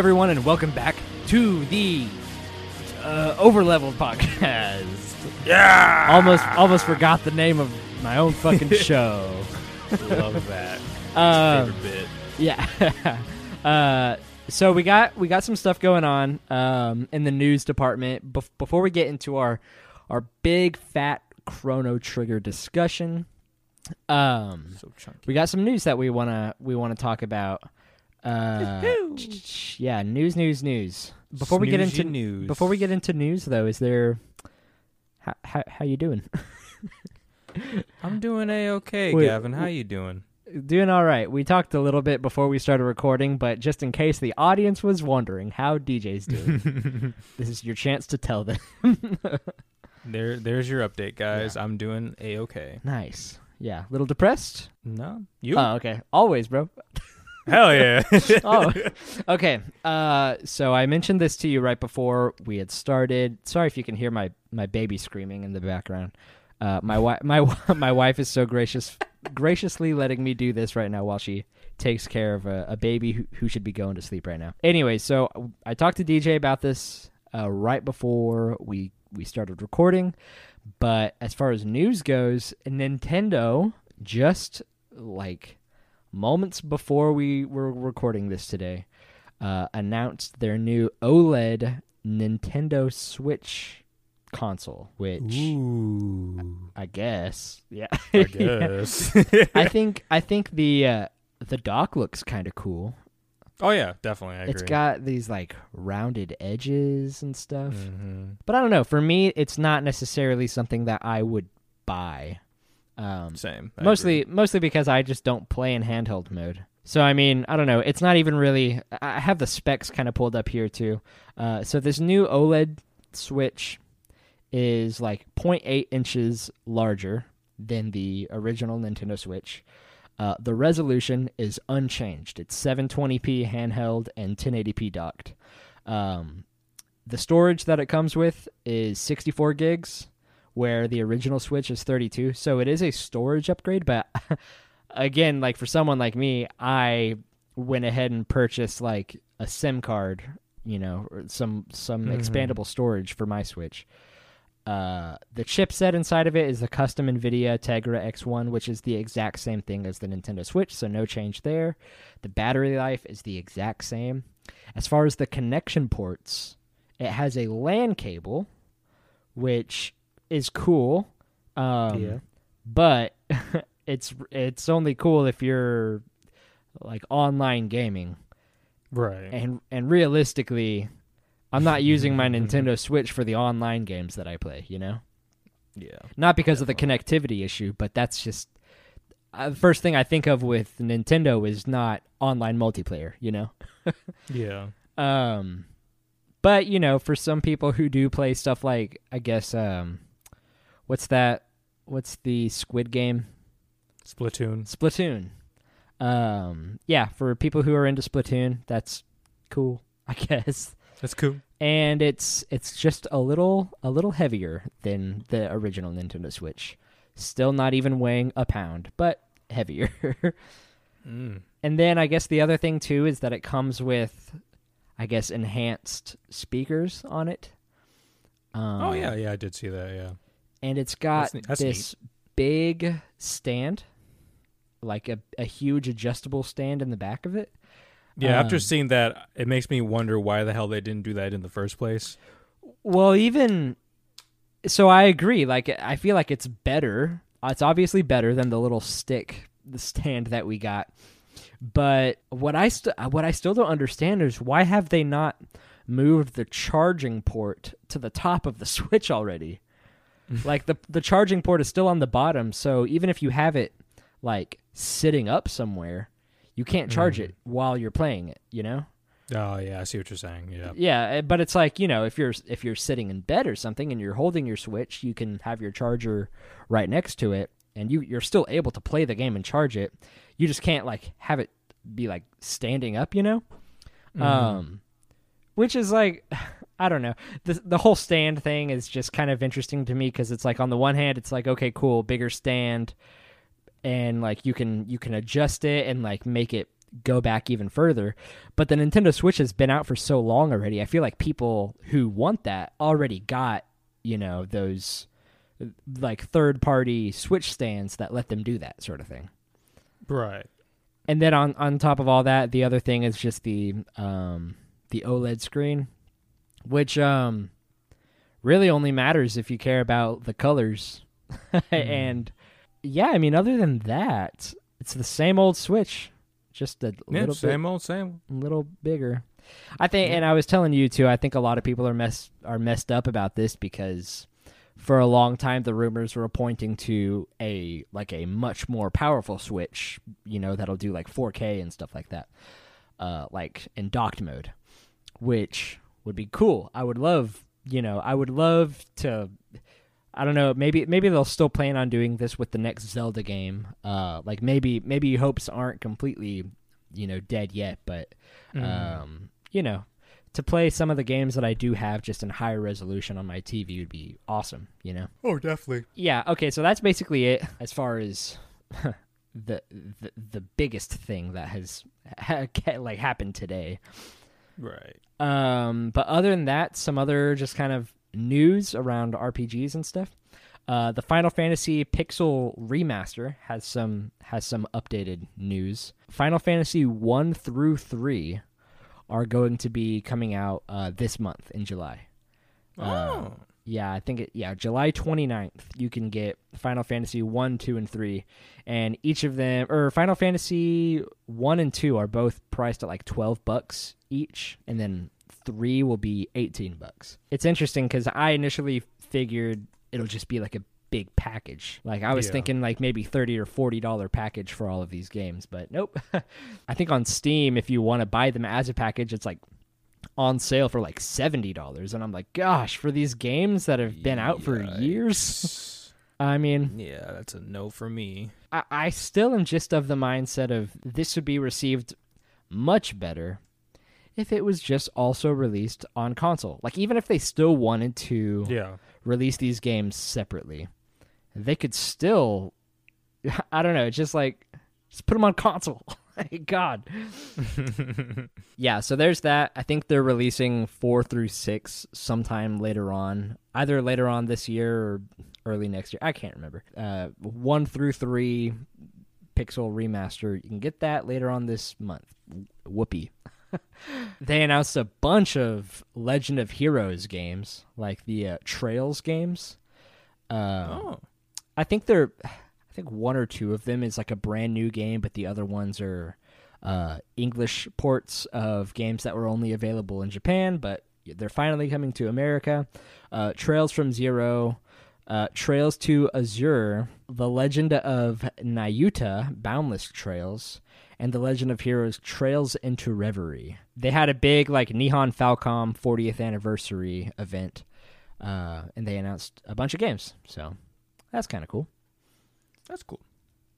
Everyone, and welcome back to the uh, Overleveled podcast. Yeah. Almost, almost forgot the name of my own fucking show. Love that. Um, Favorite bit. yeah. uh, so we got we got some stuff going on um, in the news department. Bef- before we get into our our big fat Chrono Trigger discussion, um, So we got some news that we wanna we wanna talk about. Uh, yeah, news, news, news. Before we get into news. before we get into news, though, is there how how, how you doing? I'm doing a okay, Gavin. How you doing? doing all right. We talked a little bit before we started recording, but just in case the audience was wondering how DJ's doing, this is your chance to tell them. there, there's your update, guys. I'm doing a okay. nice. Yeah, a little depressed. No, you? Oh, okay. Always, bro. Hell yeah. oh, okay. Uh, so I mentioned this to you right before we had started. Sorry if you can hear my my baby screaming in the background. Uh, my wife, my my wife is so gracious, graciously letting me do this right now while she takes care of a, a baby who, who should be going to sleep right now. Anyway, so I talked to DJ about this uh, right before we we started recording. But as far as news goes, Nintendo just like moments before we were recording this today, uh, announced their new OLED Nintendo Switch console, which Ooh. I guess, yeah, I guess. I think I think the uh, the dock looks kind of cool. oh yeah, definitely. I agree. It's got these like rounded edges and stuff. Mhm. But I don't know. For me, it's not necessarily something that I would buy. Um, Same. I mostly, agree. mostly because I just don't play in handheld mode. So I mean, I don't know. It's not even really. I have the specs kind of pulled up here too. Uh, so this new OLED Switch is like 0.8 inches larger than the original Nintendo Switch. Uh, the resolution is unchanged. It's 720p handheld and 1080p docked. Um, the storage that it comes with is 64 gigs, where the original Switch is 32. So it is a storage upgrade, but again, like for someone like me, I went ahead and purchased like a SIM card, you know, or some some Mhm. expandable storage for my Switch. Uh, the chipset inside of it is the custom NVIDIA Tegra X1, which is the exact same thing as the Nintendo Switch, so no change there. The battery life is the exact same. As far as the connection ports, it has a LAN cable, which is cool. Um, Yeah. But it's it's only cool if you're like online gaming, Right. and and realistically, I'm not using my Nintendo Switch for the online games that I play. You know, yeah. not because of the connectivity issue, but that's just uh, the first thing I think of with Nintendo is not online multiplayer. You know. Yeah. Um, but you know, for some people who do play stuff like, I guess, um, what's that? What's the Squid Game? Splatoon. Splatoon. Um, yeah, for people who are into Splatoon, that's cool, I guess. That's cool. And it's it's just a little a little heavier than the original Nintendo Switch. Still not even weighing a pound, but heavier. Mm. And then I guess the other thing too is that it comes with, I guess, enhanced speakers on it. Um, oh yeah, yeah. I did see that. Yeah. And it's got That's neat- that's this big stand, like a a huge adjustable stand in the back of it. Yeah. after Um, seeing that, it makes me wonder why the hell they didn't do that in the first place. Well, even so, I agree. Like, I feel like it's better. It's obviously better than the little stick, the stand that we got. But what I st- what I still don't understand is why have they not moved the charging port to the top of the Switch already? like the the charging port is still on the bottom, so even if you have it like sitting up somewhere, you can't charge Mhm. it while you're playing it. You know? Oh yeah, I see what you're saying. Yeah. Yeah, eh, but it's like you know, if you're if you're sitting in bed or something and you're holding your Switch, you can have your charger right next to it, and you you're still able to play the game and charge it. You just can't like have it be like standing up, you know. Mhm. Um, which is like, I don't know. The the whole stand thing is just kind of interesting to me because it's like on the one hand, it's like okay, cool, bigger stand, and like you can you can adjust it and like make it go back even further. But the Nintendo Switch has been out for so long already. I feel like people who want that already got, you know, those like third party Switch stands that let them do that sort of thing. Right. And then on on top of all that, the other thing is just the um the OLED screen, which um really only matters if you care about the colors. and yeah, I mean other than that, it's the same old Switch, just a Yeah, little same old same. little bigger. I think and I was telling you too, I think a lot of people are mess are messed up about this because for a long time the rumors were pointing to a like a much more powerful switch you know that'll do like 4k and stuff like that uh like in docked mode which would be cool i would love you know i would love to i don't know maybe maybe they'll still plan on doing this with the next zelda game uh like maybe maybe hopes aren't completely you know dead yet but Mm. um you know to play some of the games that I do have just in higher resolution on my TV would be awesome, you know. oh, definitely. Yeah, okay, so that's basically it as far as the, the the biggest thing that has ha- like happened today. Right. Um, but other than that, some other just kind of news around RPGs and stuff. Uh, the Final Fantasy Pixel remaster has some has some updated news. Final Fantasy one through three are going to be coming out uh, this month in July. Uh, Oh. yeah, I think it. Yeah, July 29th, you can get Final Fantasy one, two, and three, and each of them, or Final Fantasy one and two, are both priced at like 12 bucks each, and then three will be 18 bucks. It's interesting because I initially figured it'll just be like a big package. Like I was Yeah. thinking like maybe 30 or 40 dollar package for all of these games, but nope. I think on Steam, if you want to buy them as a package, it's like on sale for like seventy dollars, and I'm like, gosh, for these games that have been out for years. I mean, Yeah, that's a no for me. I, I still am just of the mindset of this would be received much better if it was just also released on console. Like even if they still wanted to Yeah. release these games separately, they could still. I don't know. It's just like just put them on console. God. Yeah, so there's that. I think they're releasing four through six sometime later on, either later on this year or early next year. I can't remember. Uh, one through three Pixel remaster. You can get that later on this month. Whoopee. they announced a bunch of Legend of Heroes games, like the uh, Trails games. Um, oh. I think they're I think one or two of them is like a brand new game, but the other ones are uh, English ports of games that were only available in Japan, but they're finally coming to America. Uh, Trails from Zero, uh, Trails to Azure, The Legend of Nayuta, Boundless Trails, and The Legend of Heroes Trails into Reverie. They had a big like Nihon Falcom 40th anniversary event, uh, and they announced a bunch of games. So that's kind of cool. That's cool.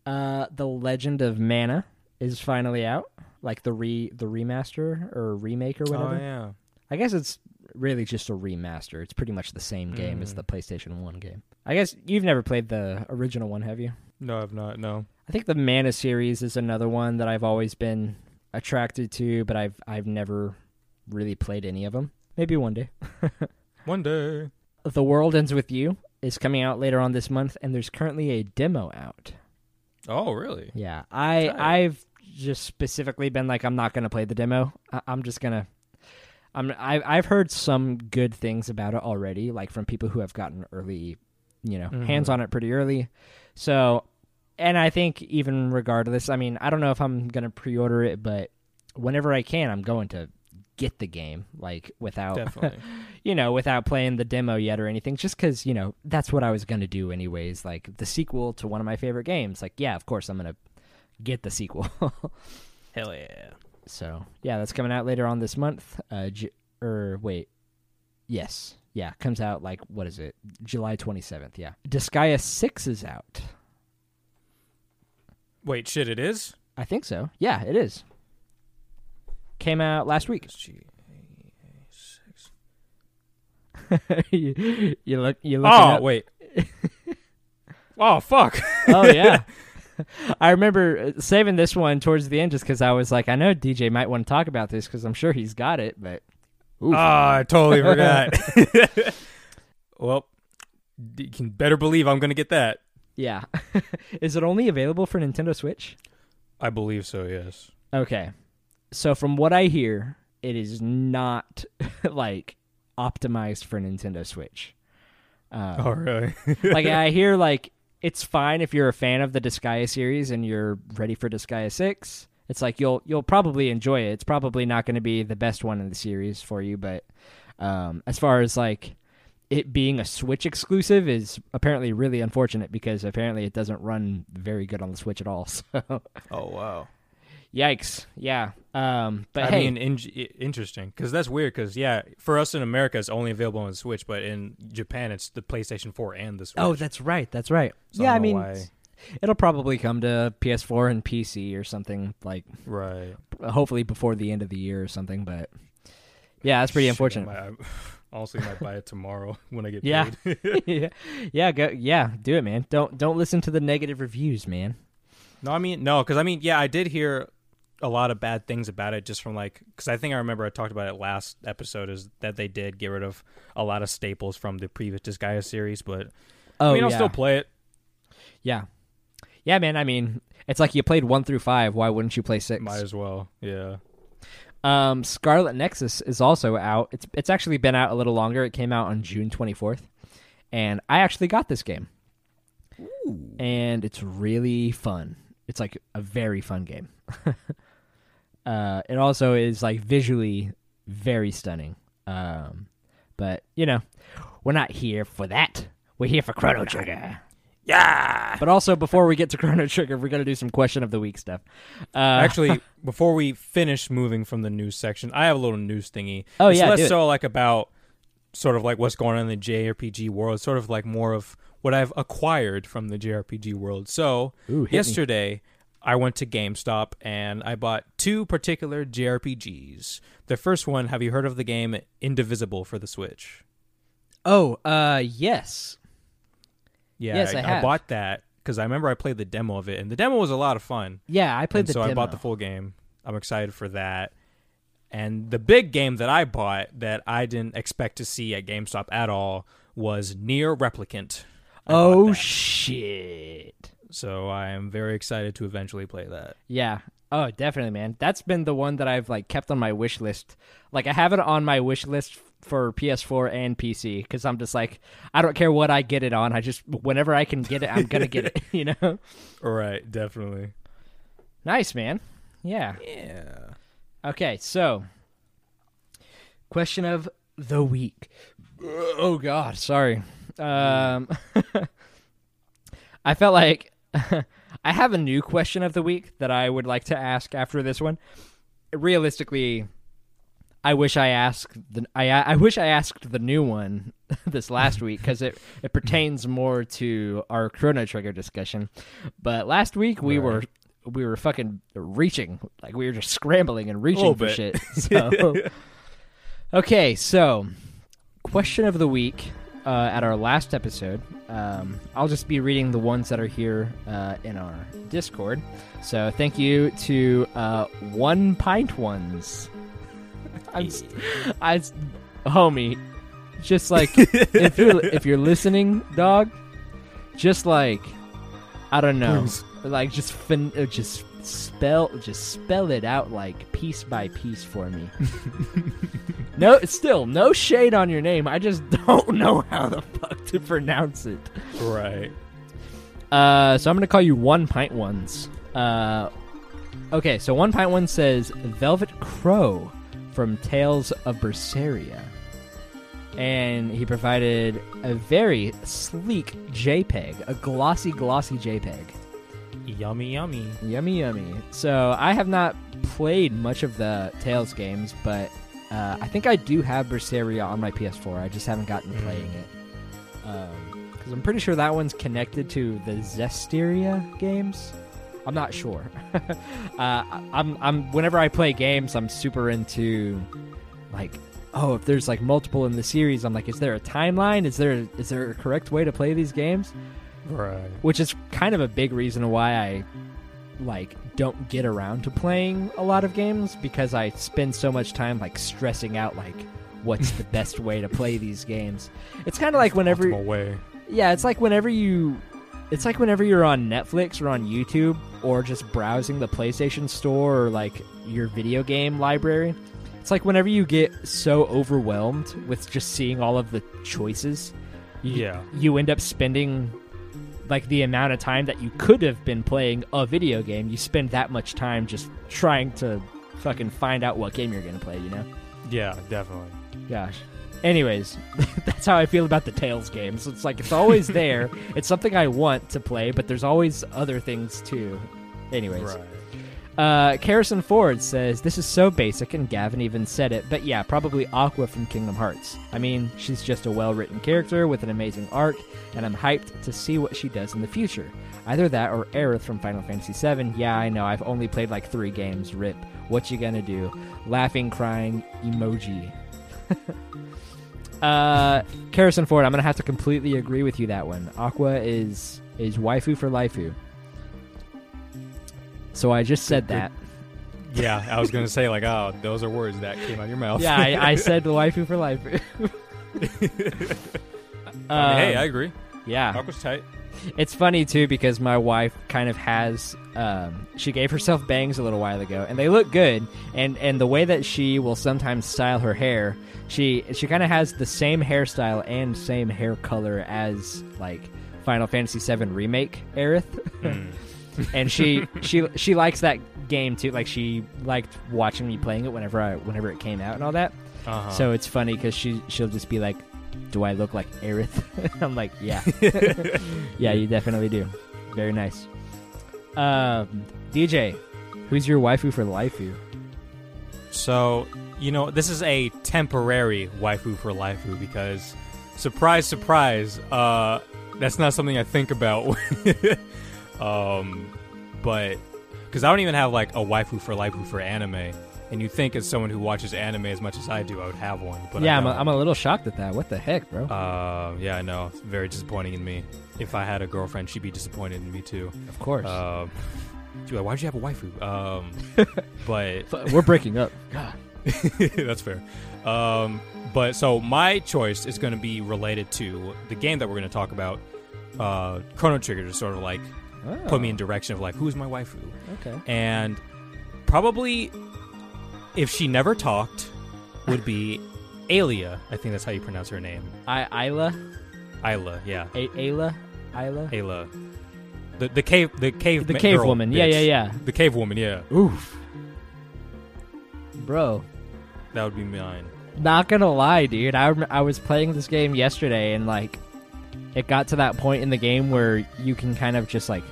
Uh, the Legend of Mana is finally out, like the re the remaster or remake or whatever. Oh yeah. I guess it's really just a remaster. It's pretty much the same game as Mm. the PlayStation One game. I guess you've never played the original one, have you? No, I've not. No. I think the Mana series is another one that I've always been attracted to, but I've I've never really played any of them. Maybe one day. One day. The World Ends with You is coming out later on this month, and there's currently a demo out. Oh, really? Yeah, I Tight. I've just specifically been like I'm not gonna play the demo. I, I'm just gonna. I'm I, I've heard some good things about it already, like from people who have gotten early, you know, Mhm. hands on it pretty early. So, and I think even regardless, I mean, I don't know if I'm gonna pre-order it, but whenever I can, I'm going to get the game, like without you know, without playing the demo yet or anything, just because, you know, that's what I was going to do anyways. Like the sequel to one of my favorite games. Like, yeah, of course I'm going to get the sequel. Hell yeah. so, yeah, that's coming out later on this month. Uh, J- or wait. Yes. Yeah, comes out like, what is it? July 27th. Yeah. Disgaea 6 is out. Wait, shit, it is? I think so. Yeah, it is. Came out last week. You, you look, you look. Oh, wait. oh, fuck. Oh, yeah. I remember uh, saving this one towards the end just because I was like, I know DJ might want to talk about this because I'm sure he's got it, but oof. Ah, I totally forgot. well, you can better believe I'm going to get that. Yeah. Is it only available for Nintendo Switch? I believe so, yes. Okay. So from what I hear, it is not like optimized for Nintendo Switch. Um, oh, really? like I hear like it's fine if you're a fan of the Disgaea series and you're ready for Disgaea 6. It's like you'll you'll probably enjoy it. It's probably not going to be the best one in the series for you, but um, as far as like it being a Switch exclusive is apparently really unfortunate because apparently it doesn't run very good on the Switch at all. So oh, wow. yikes. Yeah. Um, but I hey, mean, in- interesting because that's weird. Because yeah, for us in America, it's only available on the Switch, but in Japan, it's the PlayStation 4 and the Switch. oh, that's right. That's right. So yeah, I don't mean, why- it'll probably come to PS4 and PC or something like right. hopefully before the end of the year or something. But yeah, that's pretty Shit, I unfortunate. Honestly might buy it tomorrow when I get Yeah. paid. yeah, yeah, go, yeah, do it, man. Don't don't listen to the negative reviews, man. no, I mean no, because I mean yeah, I did hear a lot of bad things about it just from like because I think I remember I talked about it last episode is that they did get rid of a lot of staples from the previous Disgaea series, but Oh, I mean I'll yeah. still play it. yeah, yeah, man. I mean, it's like you played one through five. Why wouldn't you play six? Might as well. Yeah. Um, Scarlet Nexus is also out. It's it's actually been out a little longer. It came out on June twenty fourth, and I actually got this game, Ooh. and it's really fun. It's like a very fun game. uh, it also is like visually very stunning. Um, but you know, we're not here for that. We're here for Chrono Trigger. Yeah. But also, before we get to Chrono Trigger, we're gonna do some question of the week stuff. Uh, Actually, before we finish moving from the news section, I have a little news thingy. Oh, it's yeah, less do it. so like about sort of like what's going on in the JRPG world. Sort of like more of what I've acquired from the JRPG world. So Ooh, hit me. yesterday, I went to GameStop and I bought two particular JRPGs. The first one, have you heard of the game Indivisible for the Switch? Oh, uh, yes. Yeah, Yes, I have. bought that because I remember I played the demo of it, and the demo was a lot of fun. Yeah, I played and the so demo. I bought the full game. I'm excited for that. And the big game that I bought that I didn't expect to see at GameStop at all was NieR Replicant. I oh shit! so I am very excited to eventually play that. Yeah. Oh, definitely, man. That's been the one that I've like kept on my wish list. Like I have it on my wish list for PS4 and PC because I'm just like I don't care what I get it on. I just whenever I can get it, I'm gonna get it. You know. Right, definitely. Nice, man. Yeah. Yeah. Okay, so question of the week. Oh God, sorry. Um, I felt like I have a new question of the week that I would like to ask after this one. Realistically, I wish I asked the I I wish I asked the new one this last week because it it pertains more to our Chrono Trigger discussion. But last week we Right. were we were fucking reaching like we were just scrambling and reaching for bit. shit. So okay, so question of the week uh, at our last episode. Um, I'll just be reading the ones that are here uh, in our Discord. So thank you to uh, One Pint Ones. I'm, I, homie, just like if you're if you're listening, dog, just like I don't know, Please. like just fin- uh, just spell just spell it out like piece by piece for me. no, still no shade on your name. I just don't know how the fuck to pronounce it. Right. Uh, so I'm gonna call you One Pint Ones. Uh, okay, so One Pint One says Velvet Crow from Tales of Berseria, and he provided a very sleek JPEG, a glossy, glossy JPEG. Yummy, yummy. Yummy, yummy. So I have not played much of the Tales games, but uh, I think I do have Berseria on my PS4. I just haven't gotten Mm. playing it. Because I'm pretty sure that one's connected to the Zestiria games. I'm not sure. uh, I'm, I'm. Whenever I play games, I'm super into like, oh, if there's like multiple in the series, I'm like, is there a timeline? Is there is there a correct way to play these games? Right. which is kind of a big reason why I like don't get around to playing a lot of games because I spend so much time like stressing out like what's the best way to play these games. It's kind of like whenever way. yeah, it's like whenever you it's like whenever you're on Netflix or on YouTube or just browsing the PlayStation store or like your video game library. It's like whenever you get so overwhelmed with just seeing all of the choices, you, Yeah. you end up spending like the amount of time that you could have been playing a video game. You spend that much time just trying to fucking find out what game you're going to play, you know? Yeah, definitely. Gosh. Anyways, that's how I feel about the Tales games. It's like it's always there. it's something I want to play, but there's always other things too. Anyways, Right. uh, Carrison Ford says this is so basic, and Gavin even said it. But yeah, probably Aqua from Kingdom Hearts. I mean, she's just a well-written character with an amazing arc, and I'm hyped to see what she does in the future. Either that or Aerith from Final Fantasy VII. Yeah, I know. I've only played like three games. Rip. What you gonna do? Laughing, crying, emoji. uh, Carrison Ford, I'm gonna have to completely agree with you that one. Aqua is is waifu for laifu. So I just said that. Yeah, I was gonna say like, oh, those are words that came out of your mouth. Yeah, I, I said waifu for. I mean, hey, I agree. yeah, Aqua's tight. it's funny too because my wife kind of has. Um, she gave herself bangs a little while ago, and they look good. And and the way that she will sometimes style her hair, she she kind of has the same hairstyle and same hair color as like Final Fantasy VII remake Aerith. Mm. and she she she likes that game too. Like she liked watching me playing it whenever I whenever it came out and all that. Uh-huh. So it's funny because she she'll just be like, "Do I look like Aerith?" I'm like, "Yeah, yeah, you definitely do. Very nice." Um, DJ, who's your waifu for laifu? So, you know, this is a temporary waifu for laifu because, surprise, surprise, uh, that's not something I think about. um, but because I don't even have like a waifu for laifu for anime, and you think as someone who watches anime as much as I do, I would have one. But yeah, I'm a. I'm a little shocked at that. What the heck, bro? Uh, yeah, I know. It's very disappointing in me. If I had a girlfriend, she'd be disappointed in me too. of course, she'd be like, why'd you have a waifu? Um, but we're breaking up. God. That's fair. Um, but so my choice is going to be related to the game that we're going to talk about. Uh, Chrono Trigger to sort of like put me in direction of like who's my waifu, Oh, Okay. and probably if she never talked, would be Alia. I think that's how you pronounce her name. I Isla, Isla, yeah, A- Ayla, Isla, Ayla. The the cave the cave the ma- cave girl woman. Yeah, yeah, yeah. The cave woman, yeah. Oof, bro. That would be mine. Not gonna lie, dude. I rem- I was playing this game yesterday, and like, it got to that point in the game where you can kind of just like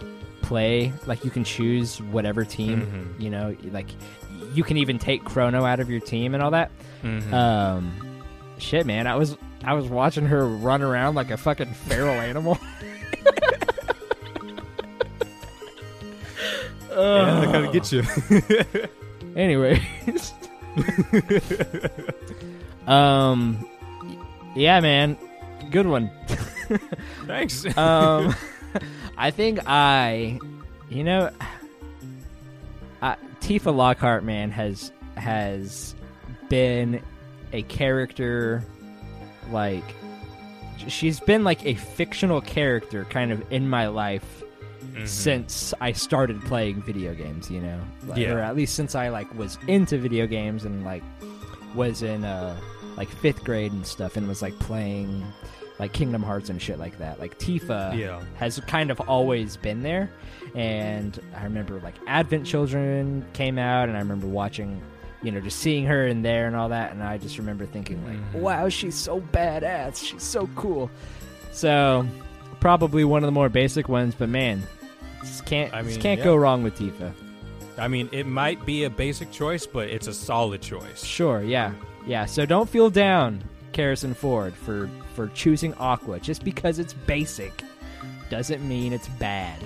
play, like you can choose whatever team. Mhm. You know, like you can even take Chrono out of your team and all that. Mhm. Um, shit, man. I was I was watching her run around like a fucking feral animal. yeah, that kind of gets you. Anyways. um, yeah, man. Good one. Thanks. um, I think I, you know, uh, Tifa Lockhart, man, has has been a character like she's been like a fictional character kind of in my life Mhm. since I started playing video games, you know, Like, Yeah. or at least since I like was into video games and like was in uh like fifth grade and stuff, and was like playing like Kingdom Hearts and shit like that. Like Tifa Yeah. has kind of always been there, and I remember like Advent Children came out, and I remember watching. You know, just seeing her in there and all that, and I just remember thinking, like, Mhm. "Wow, she's so badass! She's so cool." So, probably one of the more basic ones, but man, can't I just mean, can't yeah. go wrong with Tifa. I mean, it might be a basic choice, but it's a solid choice. Sure, yeah, yeah. So don't feel down, Carrison Ford, for for choosing Aqua. Just because it's basic doesn't mean it's bad.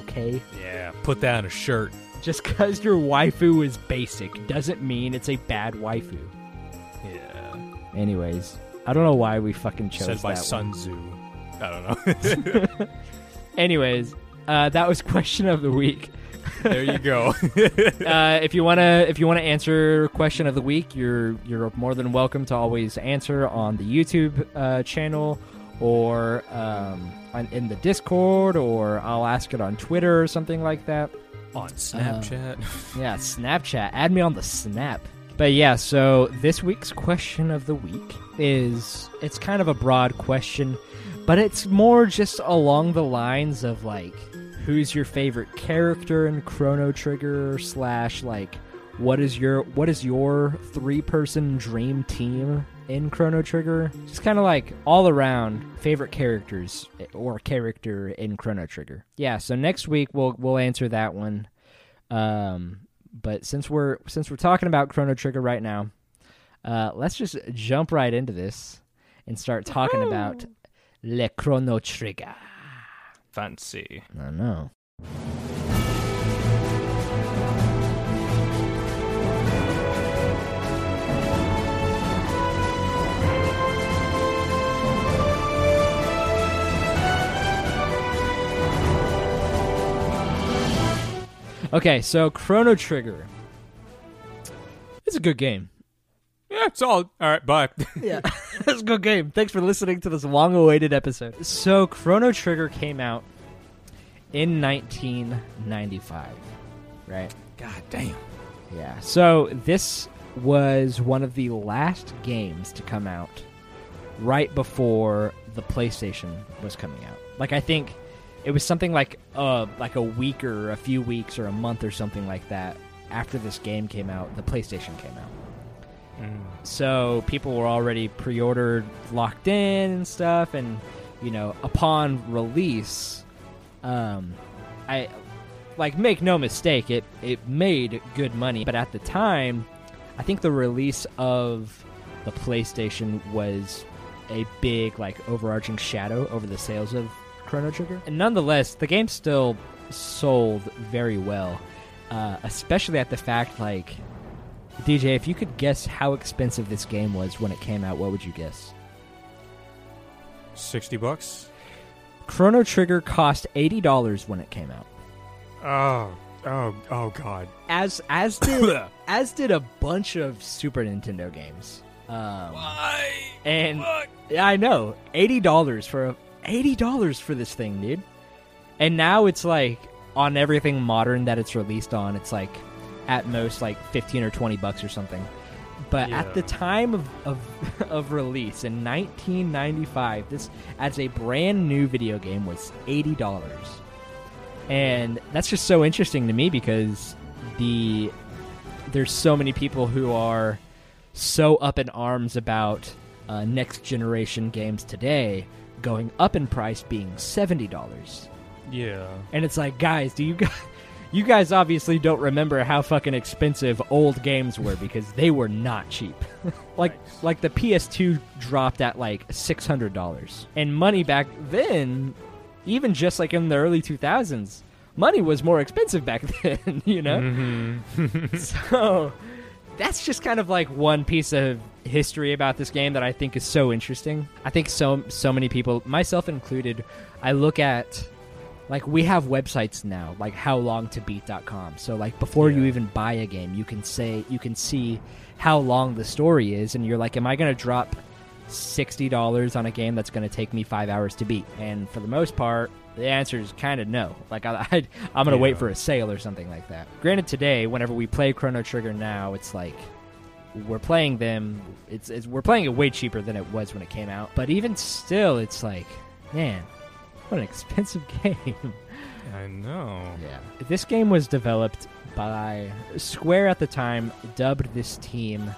Okay. Yeah, put that on a shirt. Just because your waifu is basic doesn't mean it's a bad waifu. Yeah. Anyways, I don't know why we fucking chose Said by that Sun. Tzu. I don't know. Anyways, uh, that was question of the week. There you go. uh, if you wanna if you wanna answer question of the week, you're you're more than welcome to always answer on the YouTube uh, channel or um, on, in the Discord, or I'll ask it on Twitter or something like that. On Snapchat. Yeah, Snapchat. Add me on the Snap. But yeah, so this week's question of the week is it's kind of a broad question, but it's more just along the lines of like who's your favorite character in Chrono Trigger slash like what is your what is your three person dream team in Chrono Trigger? Just kind of like all around favorite characters or character in Chrono Trigger. Yeah, so next week we'll we'll answer that one. Um but since we're since we're talking about Chrono Trigger right now, uh, let's just jump right into this and start talking about Le Chrono Trigger. Fancy. I know. Okay, so Chrono Trigger. It's a good game. Yeah, it's all all right. Bye. Yeah, a good game. Thanks for listening to this long-awaited episode. So, Chrono Trigger came out in 1995, right? God damn. Yeah. So this was one of the last games to come out right before the PlayStation was coming out. Like I think it was something like uh like a week or a few weeks or a month or something like that after this game came out, the PlayStation came out. So people were already pre-ordered, locked in and stuff, and you know, upon release, um, I like make no mistake, it it made good money, but at the time, I think the release of the PlayStation was a big like overarching shadow over the sales of Chrono Trigger. And nonetheless, the game still sold very well, uh, especially at the fact like DJ, if you could guess how expensive this game was when it came out, what would you guess? Sixty bucks. Chrono Trigger cost eighty dollars when it came out. Oh, oh, oh, God. As as did as did a bunch of Super Nintendo games. Um, Why? and Fuck. yeah, I know eighty dollars for a, eighty dollars for this thing, dude. And now it's like on everything modern that it's released on, it's like at most like fifteen or twenty bucks or something. But at the time of, of of release in 1995, this as a brand new video game was eighty dollars, and that's just so interesting to me because the there's so many people who are so up in arms about uh, next generation games today going up in price being seventy dollars. Yeah. And it's like, guys, do you guys you guys obviously don't remember how fucking expensive old games were because they were not cheap. like like the PS2 dropped at like $600. And money back then, even just like in the early 2000s, money was more expensive back then, you know? Mm-hmm. so that's just kind of like one piece of history about this game that I think is so interesting. I think so so many people, myself included, I look at like we have websites now, like howlongtobeat.com. So like before you even buy a game, you can say you can see how long the story is and you're like am I going to drop $60 on a game that's going to take me 5 hours to beat? And for the most part, the answer is kind of no. Like I, I I'm going to wait for a sale or something like that. Granted today, whenever we play Chrono Trigger now, it's like we're playing them it's, it's we're playing it way cheaper than it was when it came out. But even still, it's like, man, what an expensive game. I know. Yeah. This game was developed by Square at the time, dubbed this team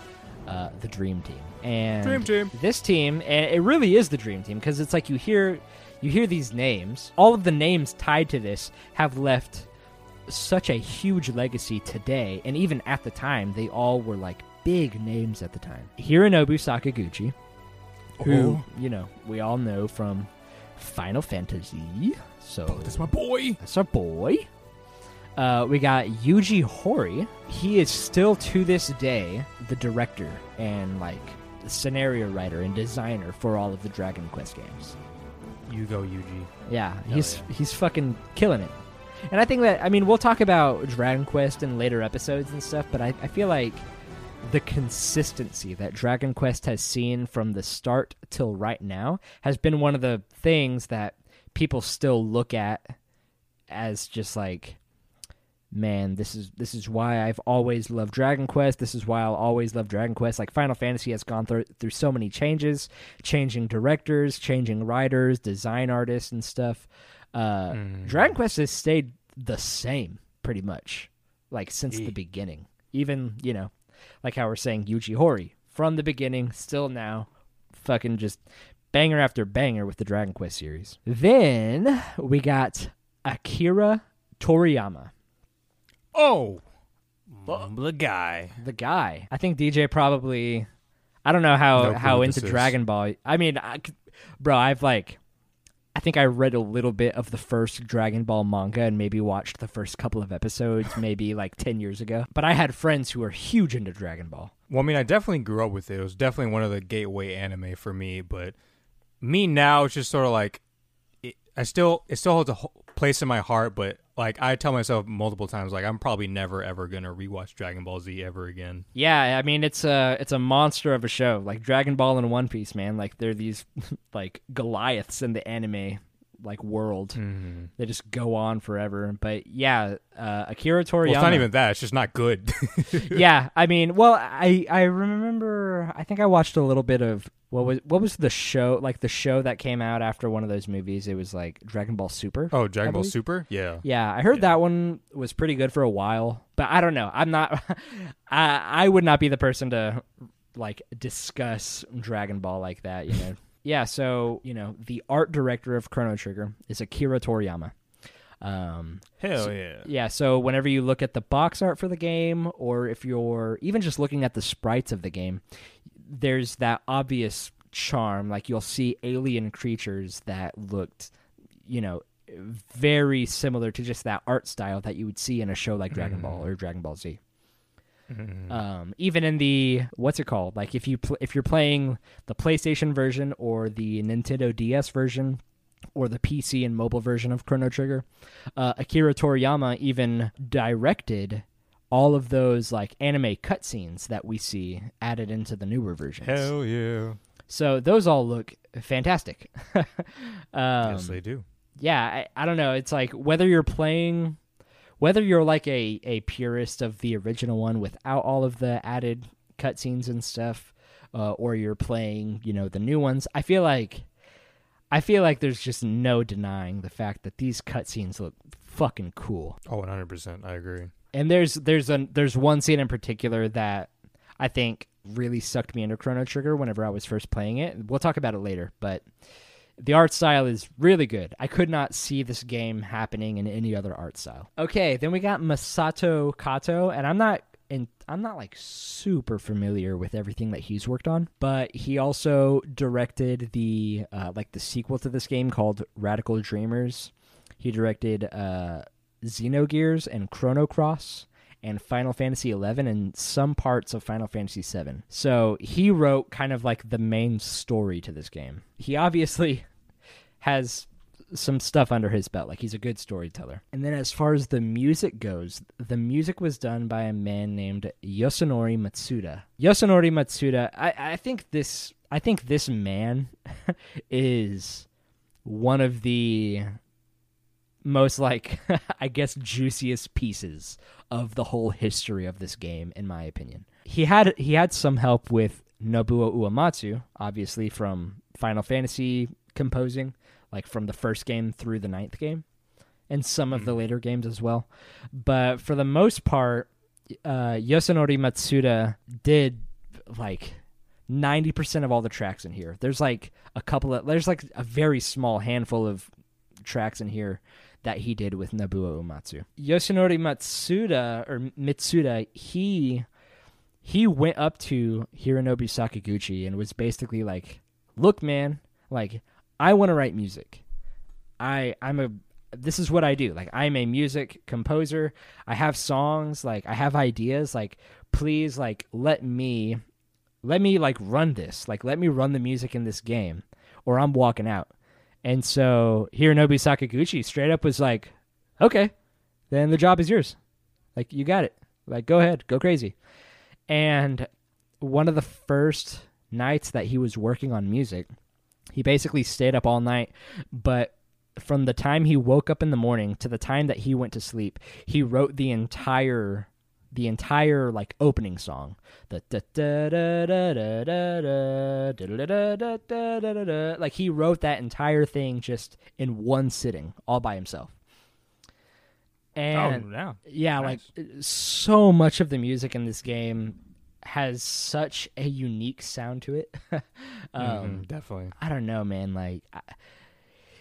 uh, the Dream Team. And Dream Team. this team, and it really is the Dream Team because it's like you hear you hear these names. All of the names tied to this have left such a huge legacy today, and even at the time, they all were like big names at the time. Hironobu Sakaguchi, who Oh. you know we all know from Final Fantasy. So That's my boy. that's our boy. Uh, we got Yuji Horii. He is still to this day the director and like scenario writer and designer for all of the Dragon Quest games. You go, Yuji. Yeah, Hell he's yeah. he's fucking killing it. And I think that I mean we'll talk about Dragon Quest in later episodes and stuff, but I, I feel like the consistency that Dragon Quest has seen from the start till right now has been one of the things that people still look at as just like man this is this is why I've always loved Dragon Quest. This is why I'll always love Dragon Quest. Like Final Fantasy has gone through through so many changes changing directors changing writers design artists and stuff. Uh Mhm. Dragon Quest has stayed the same pretty much like since the beginning. Even you know like how we're saying Yuji Horii from the beginning still now fucking just banger after banger with the Dragon Quest series then we got Akira Toriyama Oh, mm, the guy. the guy. I think DJ probably. I don't know how No how into. Dragon Ball. I mean, I c bro, I've like, I think I read a little bit of the first Dragon Ball manga and maybe watched the first couple of episodes, maybe like ten years ago. But I had friends who were huge into Dragon Ball. Well, I mean, I definitely grew up with it. It was definitely one of the gateway anime for me. But me now, it's just sort of like it, I still it still holds a place in my heart. But like I tell myself multiple times, like I'm probably never ever gonna rewatch Dragon Ball Z ever again. Yeah, I mean it's a it's a monster of a show, like Dragon Ball and One Piece, man. Like they're these like Goliaths in the anime like world. Mm-hmm. They just go on forever. But yeah, uh, Akira Toriyama. Well, it's not even that. It's just not good. yeah, I mean, well, I I remember. I think I watched a little bit of what was what was the show like the show that came out after one of those movies. It was like Dragon Ball Super. oh, Dragon Ball. Super. Yeah. Yeah, I heard Yeah. that one was pretty good for a while, but I don't know. I'm not. I I would not be the person to like discuss Dragon Ball like that. You know. Yeah. So you know, the art director of Chrono Trigger is Akira Toriyama. Um, Hell So- yeah. yeah, so whenever you look at the box art for the game, or if you're even just looking at the sprites of the game, there's that obvious charm. Like you'll see alien creatures that looked, you know, very similar to just that art style that you would see in a show like Dragon Ball or Dragon Ball Z. Mhm. Um, even in the what's it called? Like if you pl- if you're playing the PlayStation version or the Nintendo DS version or the PC and mobile version of Chrono Trigger, uh, Akira Toriyama even directed all of those like anime cutscenes that we see added into the newer versions. Hell yeah. So those all look fantastic. um, yes, they do. yeah, I, I don't know. It's like whether you're playing, whether you're like a, a purist of the original one without all of the added cutscenes and stuff, uh, or you're playing, you know, the new ones. I feel like, I feel like there's just no denying the fact that these cutscenes look fucking cool. Oh, 100. percent I agree. And there's there's a there's one scene in particular that I think really sucked me into Chrono Trigger whenever I was first playing it. We'll talk about it later, but the art style is really good. I could not see this game happening in any other art style. Okay, then we got Masato Kato, and I'm not in I'm not like super familiar with everything that he's worked on, but he also directed the uh, like the sequel to this game called Radical Dreamers. He directed uh, Xenogears and Chrono Cross and Final Fantasy XI and some parts of Final Fantasy VII. So he wrote kind of like the main story to this game. He obviously has some stuff under his belt. Like he's a good storyteller. And then as far as the music goes, the music was done by a man named Yasunori Matsuda. Yasunori Matsuda, I, I think this I think this man is one of the most like I guess juiciest pieces of the whole history of this game in my opinion. He had he had some help with Nobuo Uematsu, obviously from Final Fantasy composing, like from the first game through the ninth game, and some of the later games as well. But for the most part, uh, Yasunori Matsuda did like ninety percent of all the tracks in here. There's like a couple of there's like a very small handful of tracks in here that he did with Nobuo Uematsu. Yoshinori Matsuda or Mitsuda, he he went up to Hironobu Sakaguchi and was basically like, "Look, man, like I want to write music. I I'm a this is what I do. Like I'm a music composer. I have songs, like I have ideas, like please like let me let me like run this. Like let me run the music in this game or I'm walking out." And so Hironobu Sakaguchi straight up was like, "Okay, then the job is yours. Like you got it. Like go ahead, go crazy." And one of the first nights that he was working on music, he basically stayed up all night, but from the time he woke up in the morning to the time that he went to sleep, he wrote the entire the entire like opening song. The like he wrote that entire thing just in one sitting, all by himself. And oh, yeah, yeah nice. like so much of the music in this game has such a unique sound to it. um, mm-hmm, definitely. I don't know, man. Like, I,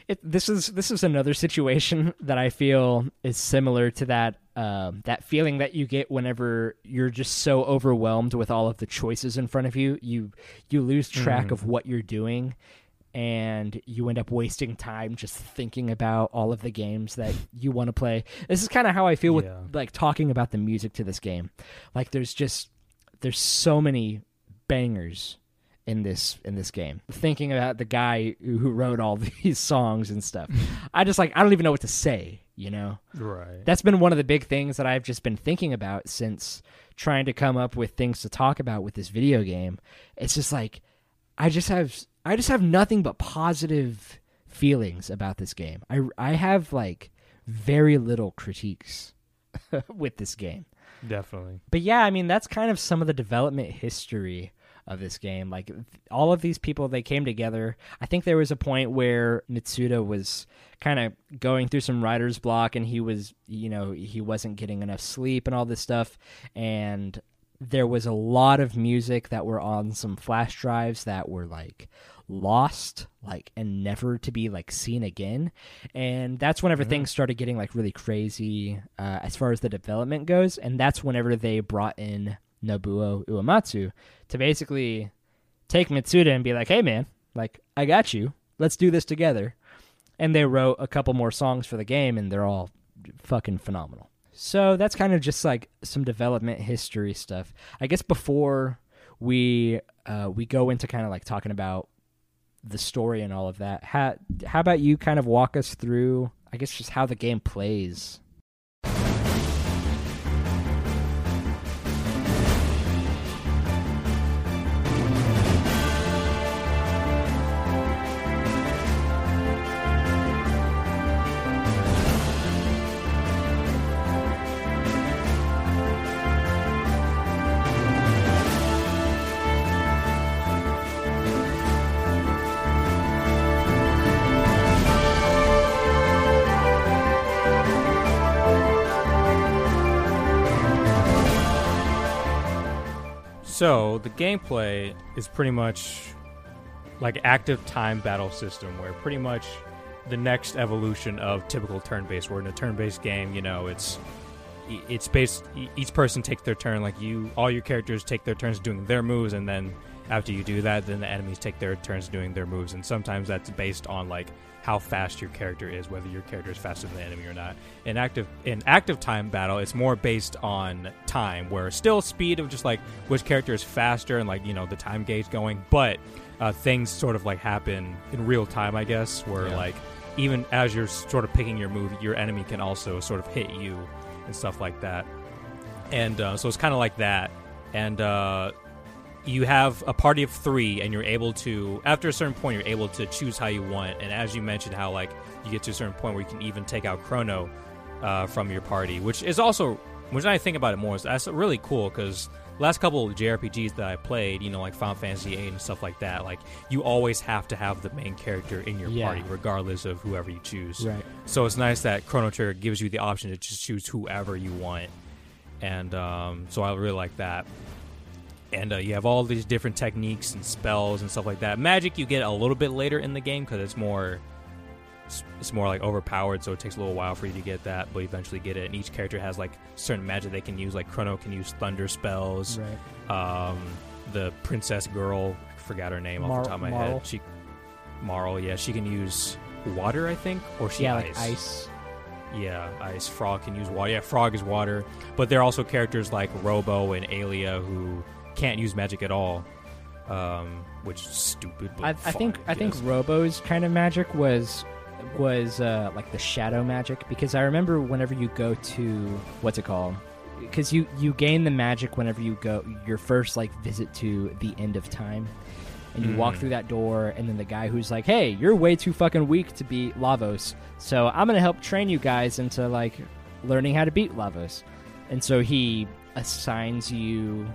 it, this is this is another situation that I feel is similar to that um, that feeling that you get whenever you're just so overwhelmed with all of the choices in front of you. You you lose track Mhm. of what you're doing, and you end up wasting time just thinking about all of the games that you want to play. This is kind of how I feel with like talking about the music to this game. Like, there's just there's so many bangers in this in this game. Thinking about the guy who wrote all these songs and stuff, I just like I don't even know what to say. You know, Right. that's been one of the big things that I've just been thinking about since trying to come up with things to talk about with this video game. It's just like I just have I just have nothing but positive feelings about this game. I I have like very little critiques with this game. Definitely. But yeah, I mean that's kind of some of the development history of this game. Like all of these people they came together. I think there was a point where Mitsuda was kind of going through some writer's block and he was, you know, he wasn't getting enough sleep and all this stuff and there was a lot of music that were on some flash drives that were like lost like and never to be like seen again and that's whenever Mhm. things started getting like really crazy uh, as far as the development goes and that's whenever they brought in nobuo uematsu to basically take mitsuda and be like hey man like i got you let's do this together and they wrote a couple more songs for the game and they're all fucking phenomenal so that's kind of just like some development history stuff i guess before we uh, we go into kind of like talking about the story and all of that. How how about you kind of walk us through I guess just how the game plays? So the gameplay is pretty much like active time battle system, where pretty much the next evolution of typical turn-based. Where in a turn-based game, you know, it's it's based. Each person takes their turn. Like you, all your characters take their turns doing their moves, and then after you do that, then the enemies take their turns doing their moves. And sometimes that's based on like how fast your character is, whether your character is faster than the enemy or not. In active in active time battle, it's more based on time, where still speed of just like which character is faster and like you know the time gauge going, but uh, things sort of like happen in real time, I guess, where Yeah. like even as you're sort of picking your move, your enemy can also sort of hit you and stuff like that. And uh, so it's kind of like that. And uh, you have a party of three, and you're able to, after a certain point, you're able to choose how you want. And as you mentioned, how like you get to a certain point where you can even take out Chrono uh, from your party, which is also, which I think about it more, is that's really cool because last couple of JRPGs that I played, you know, like Final Fantasy VIII and stuff like that, like you always have to have the main character in your Yeah. party, regardless of whoever you choose. Right. So it's nice that Chrono Trigger gives you the option to just choose whoever you want, and um, so I really like that. And uh, you have all these different techniques and spells and stuff like that. Magic you get a little bit later in the game because it's more, it's, it's more like overpowered, so it takes a little while for you to get that, but you eventually get it. And each character has like certain magic they can use. Like Chrono can use thunder spells. Right. Um, the princess girl, I forgot her name off the top of my Marle? head. She, Marle, yeah, she can use water, I think, or she yeah, ice. like ice. Yeah, ice. Frog can use water. Yeah, Frog is water. But there are also characters like Robo and Ayla who can't use magic at all. um, which is stupid. But I, I think I think. Robo's kind of magic was was uh, like the shadow magic because I remember whenever you go to what's it called because you you gain the magic whenever you go your first like visit to the end of time and you walk Mm. through that door and then the guy who's like hey you're way too fucking weak to beat Lavos so I'm gonna help train you guys into like learning how to beat Lavos and so he assigns you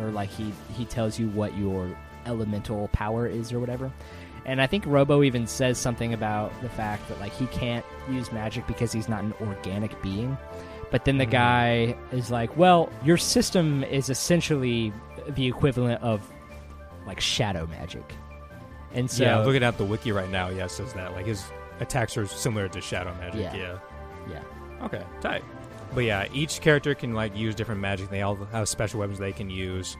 or like he he tells you what your elemental power is or whatever and I think Robo even says something about the fact that like he can't use magic because he's not an organic being. But then the Mhm. guy is like, "Well, your system is essentially the equivalent of like shadow magic." And so yeah, looking at the wiki right now, yeah, it says that like his attacks are similar to shadow magic. Yeah. Yeah. yeah. Okay. Tight. But yeah, each character can like use different magic. They all have special weapons they can use,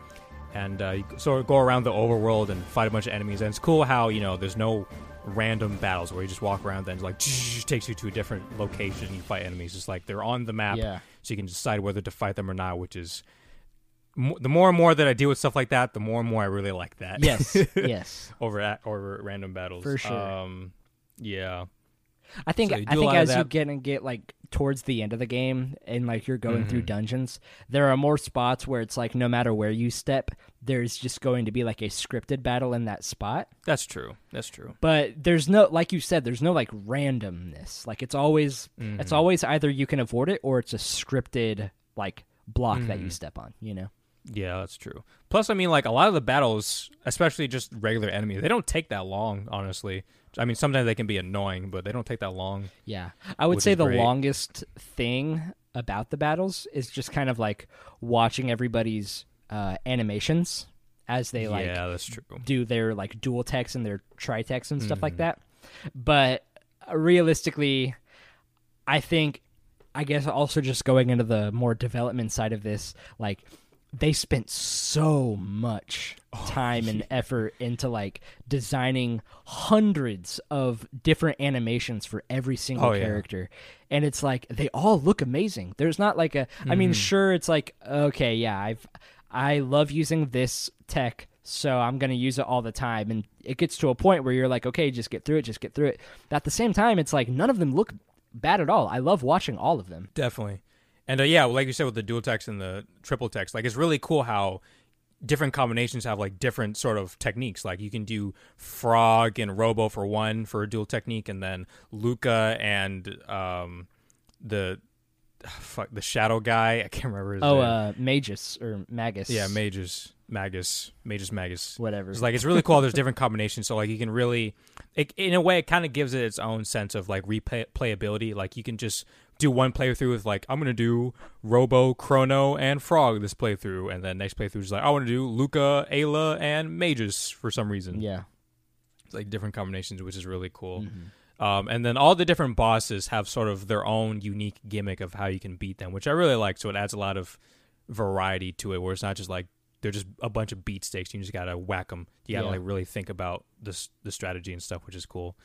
and uh, you sort of go around the overworld and fight a bunch of enemies. And it's cool how you know there's no random battles where you just walk around and like takes you to a different location. and You fight enemies. It's like they're on the map, Yeah. so you can decide whether to fight them or not. Which is the more and more that I deal with stuff like that, the more and more I really like that. Yes. yes. over at, over random battles For sure. Um, yeah. I think So I think as you get and get like towards the end of the game and like you're going through Mhm. dungeons, there are more spots where it's like no matter where you step, there's just going to be like a scripted battle in that spot. That's true. That's true. But there's no like you said, there's no like randomness. Like it's always it's Mhm. always either you can avoid it or it's a scripted like block that you Mhm. step on, you know? Yeah, that's true. Plus, I mean, like a lot of the battles, especially just regular enemies, they don't take that long. Honestly, I mean, sometimes they can be annoying, but they don't take that long. Yeah. I would say the great. longest thing about the battles is just kind of like watching everybody's uh, animations as they like yeah, that's true. do their like dual techs and their tritext and stuff like Mhm. that. But realistically, I think, I guess also just going into the more development side of this, like they spent so much Oh, time and effort into like designing hundreds of different animations for every single Oh, yeah. character. And it's like they all look amazing. There's not like a I mean Mhm. sure it's like okay yeah i've i love using this tech so i'm going to use it all the time. And it gets to a point where you're like okay just get through it just get through it. But at the same time it's like none of them look bad at all. I love watching all of them. Definitely. And uh, yeah, like you said with the dual techs and the triple techs, like it's really cool how different combinations have like different sort of techniques. Like you can do Frog and Robo for one for a dual technique, and then Lucca and um the fuck the Shadow guy. I can't remember his oh name. uh magus or magus yeah, Magus, Magus, Magus, Magus. whatever It's like it's really cool. There's different combinations, so like you can really, it, in a way, it kind of gives it its own sense of like replayability. Like you can just do one playthrough with like I'm gonna do Robo, Chrono, and Frog this playthrough, and then next playthrough is like I want to do Lucca, Ayla, and Magus for some reason. yeah It's like different combinations, which is really cool. Mhm. Um, and then all the different bosses have sort of their own unique gimmick of how you can beat them, which I really like. So it adds a lot of variety to it, where it's not just like they're just a bunch of beat sticks. You just gotta whack them. You gotta Yeah. like really think about this the strategy and stuff, which is cool.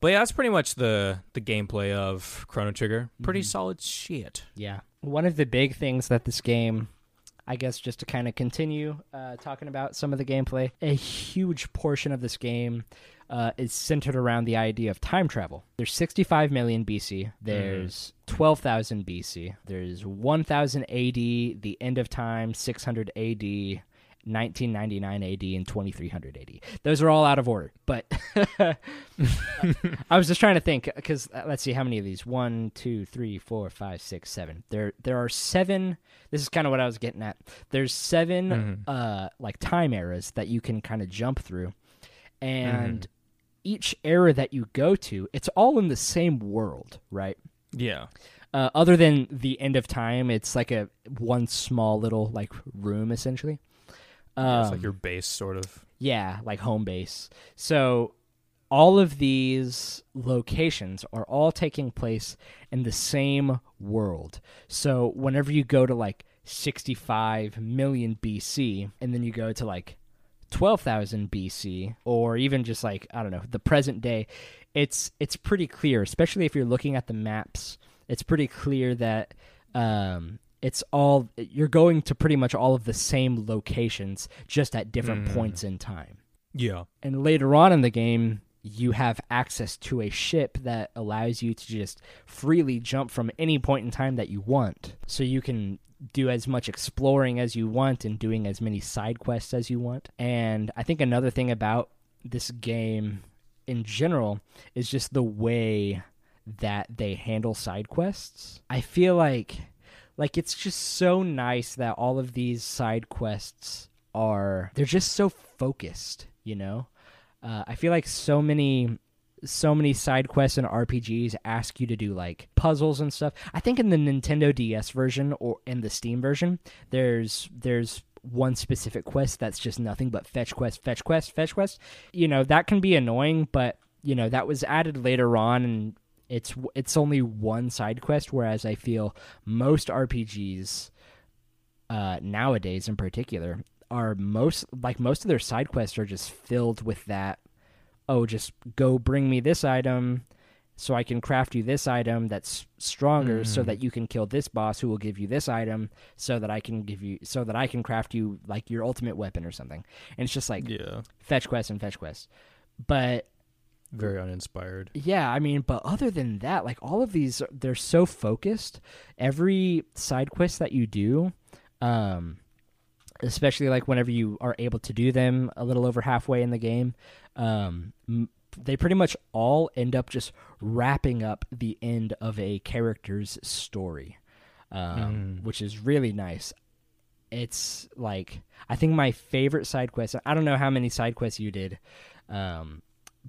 But yeah, that's pretty much the the gameplay of Chrono Trigger. Pretty Mhm. solid shit. Yeah. One of the big things that this game, I guess, just to kind of continue uh, talking about some of the gameplay, a huge portion of this game uh, is centered around the idea of time travel. There's 65 million BC, there's 12,000 BC, there's 1000 AD, the end of time, 600 AD. 1999 AD and 2300 AD. Those are all out of order, but I was just trying to think because let's see how many of these one, two, three, four, five, six, seven. There, there are seven. This is kind of what I was getting at. There's 7 Mhm. uh, like time eras that you can kind of jump through, and Mhm. each era that you go to, it's all in the same world, right? Yeah. Uh, other than the end of time, it's like a one small little like room essentially. Yeah, it's Um, like your base, sort of. yeah, like home base. So all of these locations are all taking place in the same world. So whenever you go to like 65 million BC and then you go to like 12,000 BC or even just like I don't know, the present day, it's it's pretty clear, especially if you're looking at the maps. It's pretty clear that um it's all you're going to pretty much all of the same locations just at different Mm. points in time. Yeah. And later on in the game, you have access to a ship that allows you to just freely jump from any point in time that you want. So you can do as much exploring as you want and doing as many side quests as you want. And I think another thing about this game in general is just the way that they handle side quests. I feel like like it's just so nice that all of these side quests are they're just so focused, you know? Uh, I feel like so many so many side quests and RPGs ask you to do like puzzles and stuff. I think in the Nintendo DS version or in the Steam version, there's there's one specific quest that's just nothing but fetch quest, fetch quest, fetch quest. You know, that can be annoying, but you know, that was added later on and it's it's only one side quest whereas I feel most RPGs uh nowadays in particular are most like most of their side quests are just filled with that oh just go bring me this item so I can craft you this item that's stronger so Mhm. that you can kill this boss who will give you this item so that I can give you so that I can craft you like your ultimate weapon or something. And it's just like Yeah. fetch quest and fetch quest. But Very uninspired. yeah, I mean, but other than that, like all of these, they're so focused. Every side quest that you do, um, especially like whenever you are able to do them a little over halfway in the game, um, m- they pretty much all end up just wrapping up the end of a character's story, um, Mm. which is really nice. It's like I think my favorite side quest. I don't know how many side quests you did, um,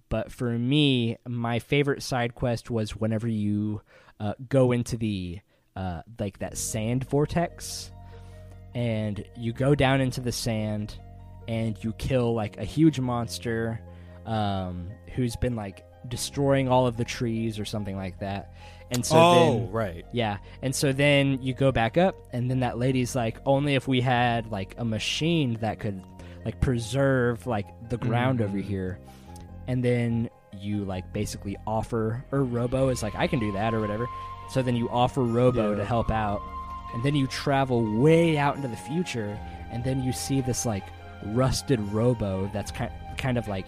but for me, my favorite side quest was whenever you uh, go into the uh, like that sand vortex, and you go down into the sand, and you kill like a huge monster, um, who's been like destroying all of the trees or something like that, and so oh, then right. yeah, and so then you go back up, and then that lady's like, only if we had like a machine that could like preserve like the ground over Mhm. here, and then you like basically offer or Robo is like, I can do that or whatever. So then you offer Robo Yeah. to help out, and then you travel way out into the future, and then you see this like rusted Robo that's kind kind of like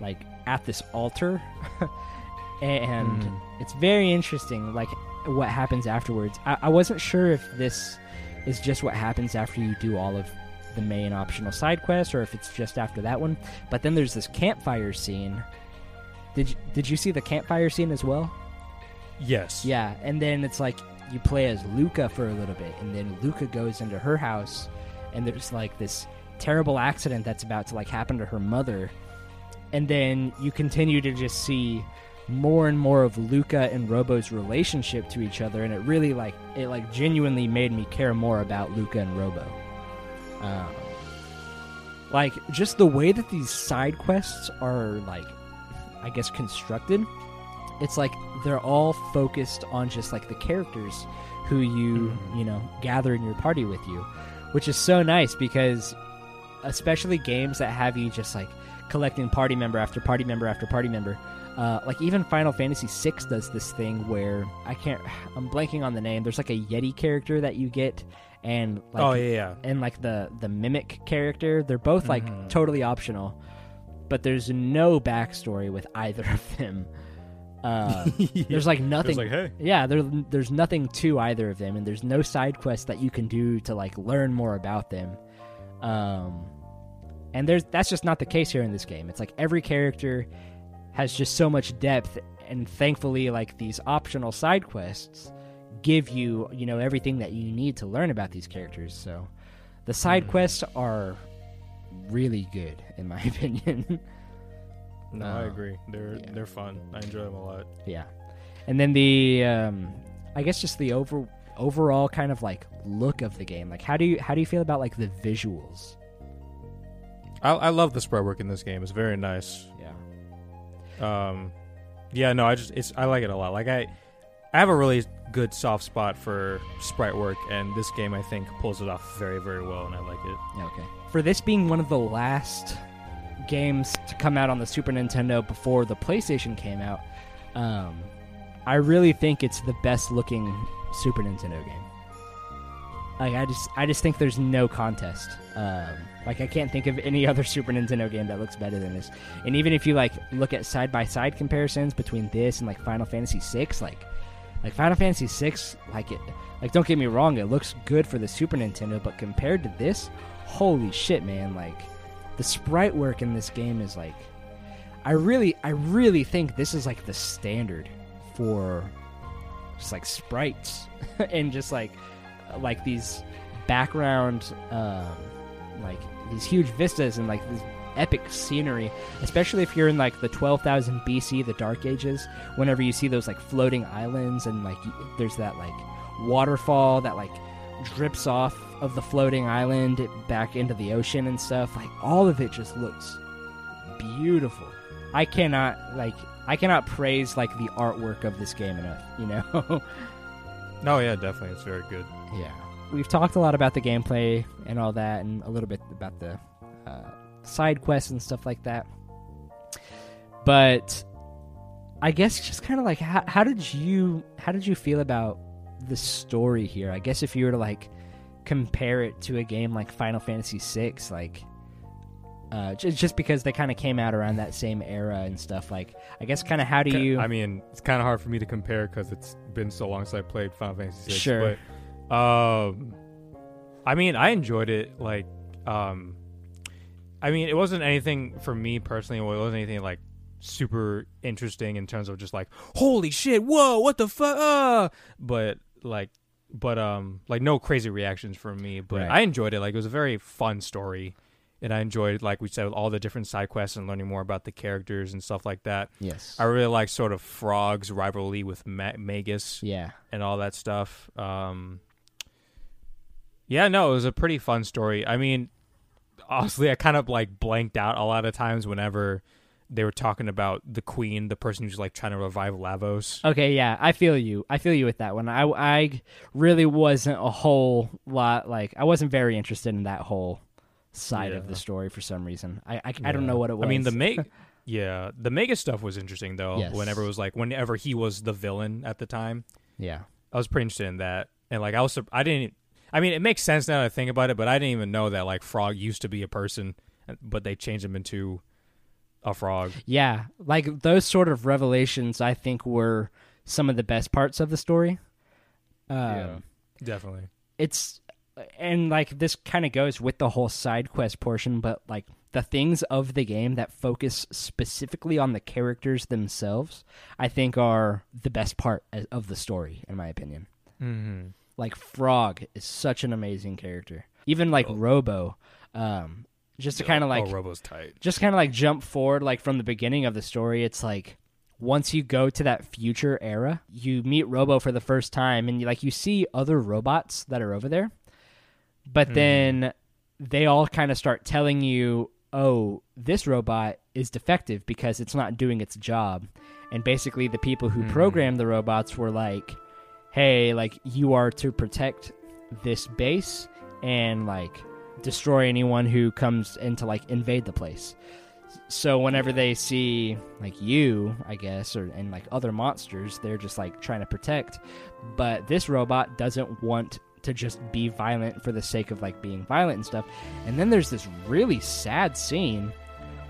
like at this altar, and Mhm. it's very interesting like what happens afterwards I, I wasn't sure if this is just what happens after you do all of the main optional side quest or if it's just after that one but then there's this campfire scene did you, did you see the campfire scene as well Yes. yeah and then it's like you play as lucca for a little bit and then lucca goes into her house and there's like this terrible accident that's about to like happen to her mother and then you continue to just see more and more of Lucca and Robo's relationship to each other, and it really like it like genuinely made me care more about Lucca and Robo. Um, like just the way that these side quests are like, I guess constructed. It's like they're all focused on just like the characters who you Mhm. you know gather in your party with you, which is so nice because especially games that have you just like collecting party member after party member after party member. Uh, like even Final Fantasy VI does this thing where I can't. I'm blanking on the name. There's like a Yeti character that you get, and like oh yeah, yeah. and like the the mimic character. They're both like Mhm. totally optional, but there's no backstory with either of them. Uh, there's like nothing. Like, hey, Yeah, there, there's nothing to either of them, and there's no side quest that you can do to like learn more about them. Um, and there's that's just not the case here in this game. It's like every character has just so much depth, and thankfully, like these optional side quests give you, you know, everything that you need to learn about these characters. So, the side Mhm. quests are really good, in my opinion. no, I Uh, agree. They're yeah. they're fun. I enjoy them a lot. Yeah, and then the um, I guess just the over overall kind of like look of the game. Like, how do you how do you feel about like the visuals? I I love the sprite work in this game. It's very nice. Yeah, Um, yeah, no, I just it's I like it a lot. Like I, I have a really good soft spot for sprite work, and this game I think pulls it off very very well, and I like it. yeah, okay. For this being one of the last games to come out on the Super Nintendo before the PlayStation came out, um, I really think it's the best looking Super Nintendo game. Like I just I just think there's no contest. Um, like I can't think of any other Super Nintendo game that looks better than this. And even if you like look at side by side comparisons between this and like Final Fantasy VI, like like Final Fantasy VI, like it like don't get me wrong, it looks good for the Super Nintendo, but compared to this, holy shit, man! Like the sprite work in this game is like I really I really think this is like the standard for just like sprites and just like like these background um, like these huge vistas and like this epic scenery especially if you're in like the 12,000 BC the dark ages whenever you see those like floating islands and like there's that like waterfall that like drips off of the floating island back into the ocean and stuff like all of it just looks beautiful. I cannot like i cannot praise like the artwork of this game enough you know? No, yeah, definitely, it's very good. yeah we've talked a lot about the gameplay and all that and a little bit about the uh, side quests and stuff like that but i guess just kind of like how, how did you how did you feel about the story here i guess if you were to like compare it to a game like final fantasy VI, like uh, just, just because they kind of came out around that same era and stuff like i guess kind of how do you I mean, it's kind of hard for me to compare because it's been so long since I played Final Fantasy VI. Sure. But, um, I mean, I enjoyed it. Like, um, I mean, it wasn't anything for me personally. It wasn't anything like super interesting in terms of just like, holy shit, whoa, what the fuck? Uh! But like, but um, like no crazy reactions from me. But Right. I enjoyed it. Like, it was a very fun story. And I enjoyed, like we said, all the different side quests and learning more about the characters and stuff like that. yes I really like sort of Frog's rivalry with Ma- Magus yeah and all that stuff. Um, yeah, no, it was a pretty fun story. I mean, honestly, I kind of like blanked out a lot of times whenever they were talking about the queen, the person who's like trying to revive Lavos. Okay, yeah, I feel you. I feel you with that one. I, I really wasn't a whole lot like I wasn't very interested in that whole side of the story for some reason. I I, I don't know what it was. I mean, the Meg, yeah, the Mega stuff was interesting though. Yes. Whenever it was like, whenever he was the villain at the time, yeah, I was pretty interested in that. And like, I was, I didn't. I mean, it makes sense now that I think about it, but I didn't even know that like Frog used to be a person, but they changed him into a frog. yeah, like those sort of revelations. I think were some of the best parts of the story. Um, Yeah. Definitely. it's and like this kind of goes with the whole side quest portion but like the things of the game that focus specifically on the characters themselves i think are the best part of the story in my opinion Mm-hmm. Like frog is such an amazing character even like Oh. robo um just to kind of like oh, Robo's tight. just kind of like jump forward like from the beginning of the story it's like once you go to that future era you meet robo for the first time and you like you see other robots that are over there but Mhm. then they all kind of start telling you oh this robot is defective because it's not doing its job and basically the people who Mhm. programmed the robots were like hey like you are to protect this base and like destroy anyone who comes in to like invade the place. So whenever they see like you i guess or and like other monsters they're just like trying to protect. But this robot doesn't want to just be violent for the sake of like being violent and stuff. And then there's this really sad scene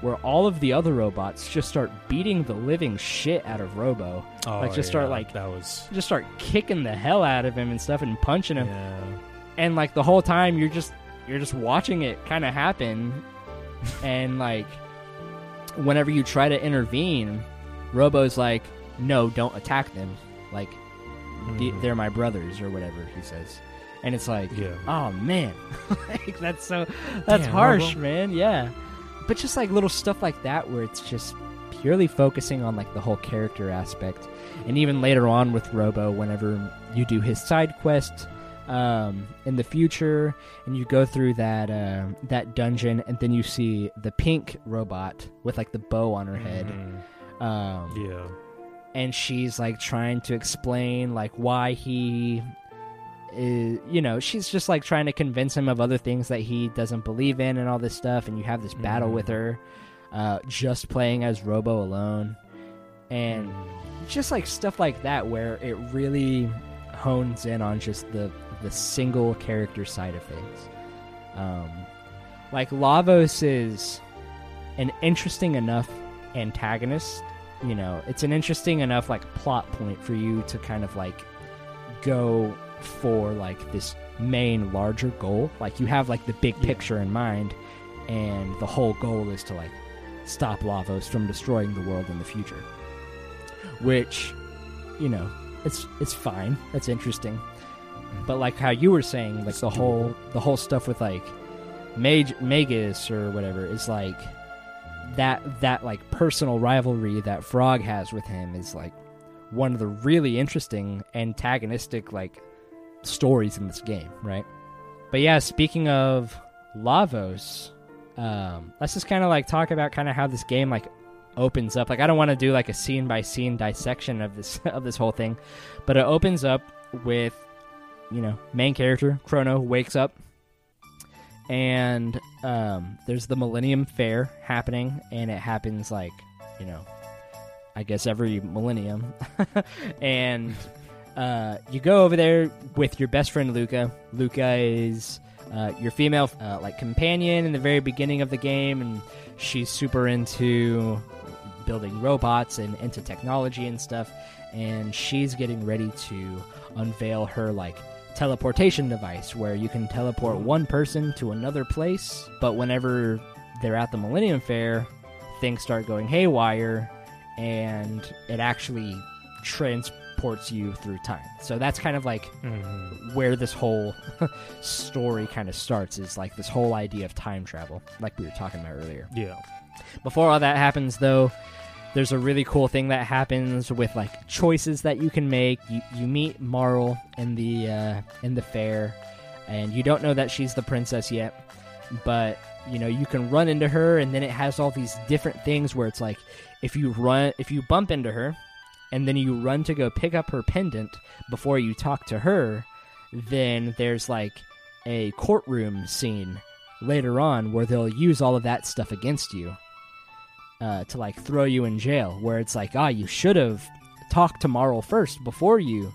where all of the other robots just start beating the living shit out of robo Oh, Like, just start, like- that was. just start kicking the hell out of him and stuff and punching him Yeah. and like the whole time you're just you're just watching it kind of happen and like whenever you try to intervene robo's like no don't attack them like Mhm. they're my brothers or whatever he says and it's like Yeah. oh man like that's so that's Damn, harsh Robo. man yeah but just like little stuff like that where it's just purely focusing on like the whole character aspect and even later on with robo whenever you do his side quest um, in the future and you go through that uh, that dungeon and then you see the pink robot with like the bow on her head Mhm. um, Yeah. and she's like trying to explain like why he is you know she's just like trying to convince him of other things that he doesn't believe in and all this stuff and you have this battle Mhm. with her uh, just playing as robo alone and just like stuff like that where it really hones in on just the the single character side of things. Um, like Lavos is an interesting enough antagonist. You know, it's an interesting enough like plot point for you to kind of like go for like this main larger goal. Like you have like the big Yeah. picture in mind, and the whole goal is to like stop Lavos from destroying the world in the future. Which, you know, it's it's fine. That's interesting. Mm-hmm. But like how you were saying, like It's the whole the whole stuff with like Mag- Magus or whatever is like that that like personal rivalry that Frog has with him is like one of the really interesting antagonistic like stories in this game, right? But yeah, speaking of Lavos, um, let's just kind of like talk about kind of how this game like opens up. Like I don't want to do like a scene by scene dissection of this of this whole thing, but it opens up with you know main character Chrono wakes up and um, there's the Millennium Fair happening, and it happens like you know, I guess every millennium, and uh, you go over there with your best friend Lucca. Lucca is uh, your female uh, like companion in the very beginning of the game, and she's super into building robots and into technology and stuff. And she's getting ready to unveil her like teleportation device where you can teleport one person to another place, but whenever they're at the Millennium Fair, things start going haywire and it actually transports you through time. So that's kind of like Mhm. where this whole story kind of starts is like this whole idea of time travel, like we were talking about earlier. Yeah. Before all that happens, though, there's a really cool thing that happens with like choices that you can make. You you meet Marle in the uh, in the fair, and you don't know that she's the princess yet, but you know you can run into her, and then it has all these different things where it's like if you run if you bump into her, and then you run to go pick up her pendant before you talk to her, then there's like a courtroom scene later on where they'll use all of that stuff against you uh, to like throw you in jail where it's like ah you should have talked to Marle first before you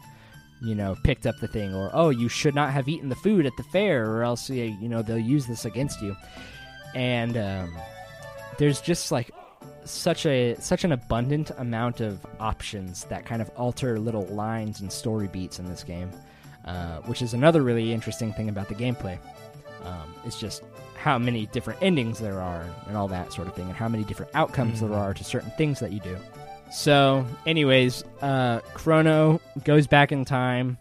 you know picked up the thing or oh you should not have eaten the food at the fair or else you you know they'll use this against you. And um, there's just like such a such an abundant amount of options that kind of alter little lines and story beats in this game uh, which is another really interesting thing about the gameplay um, it's just how many different endings there are and all that sort of thing and how many different outcomes Mhm. there are to certain things that you do so anyways uh, chrono goes back in time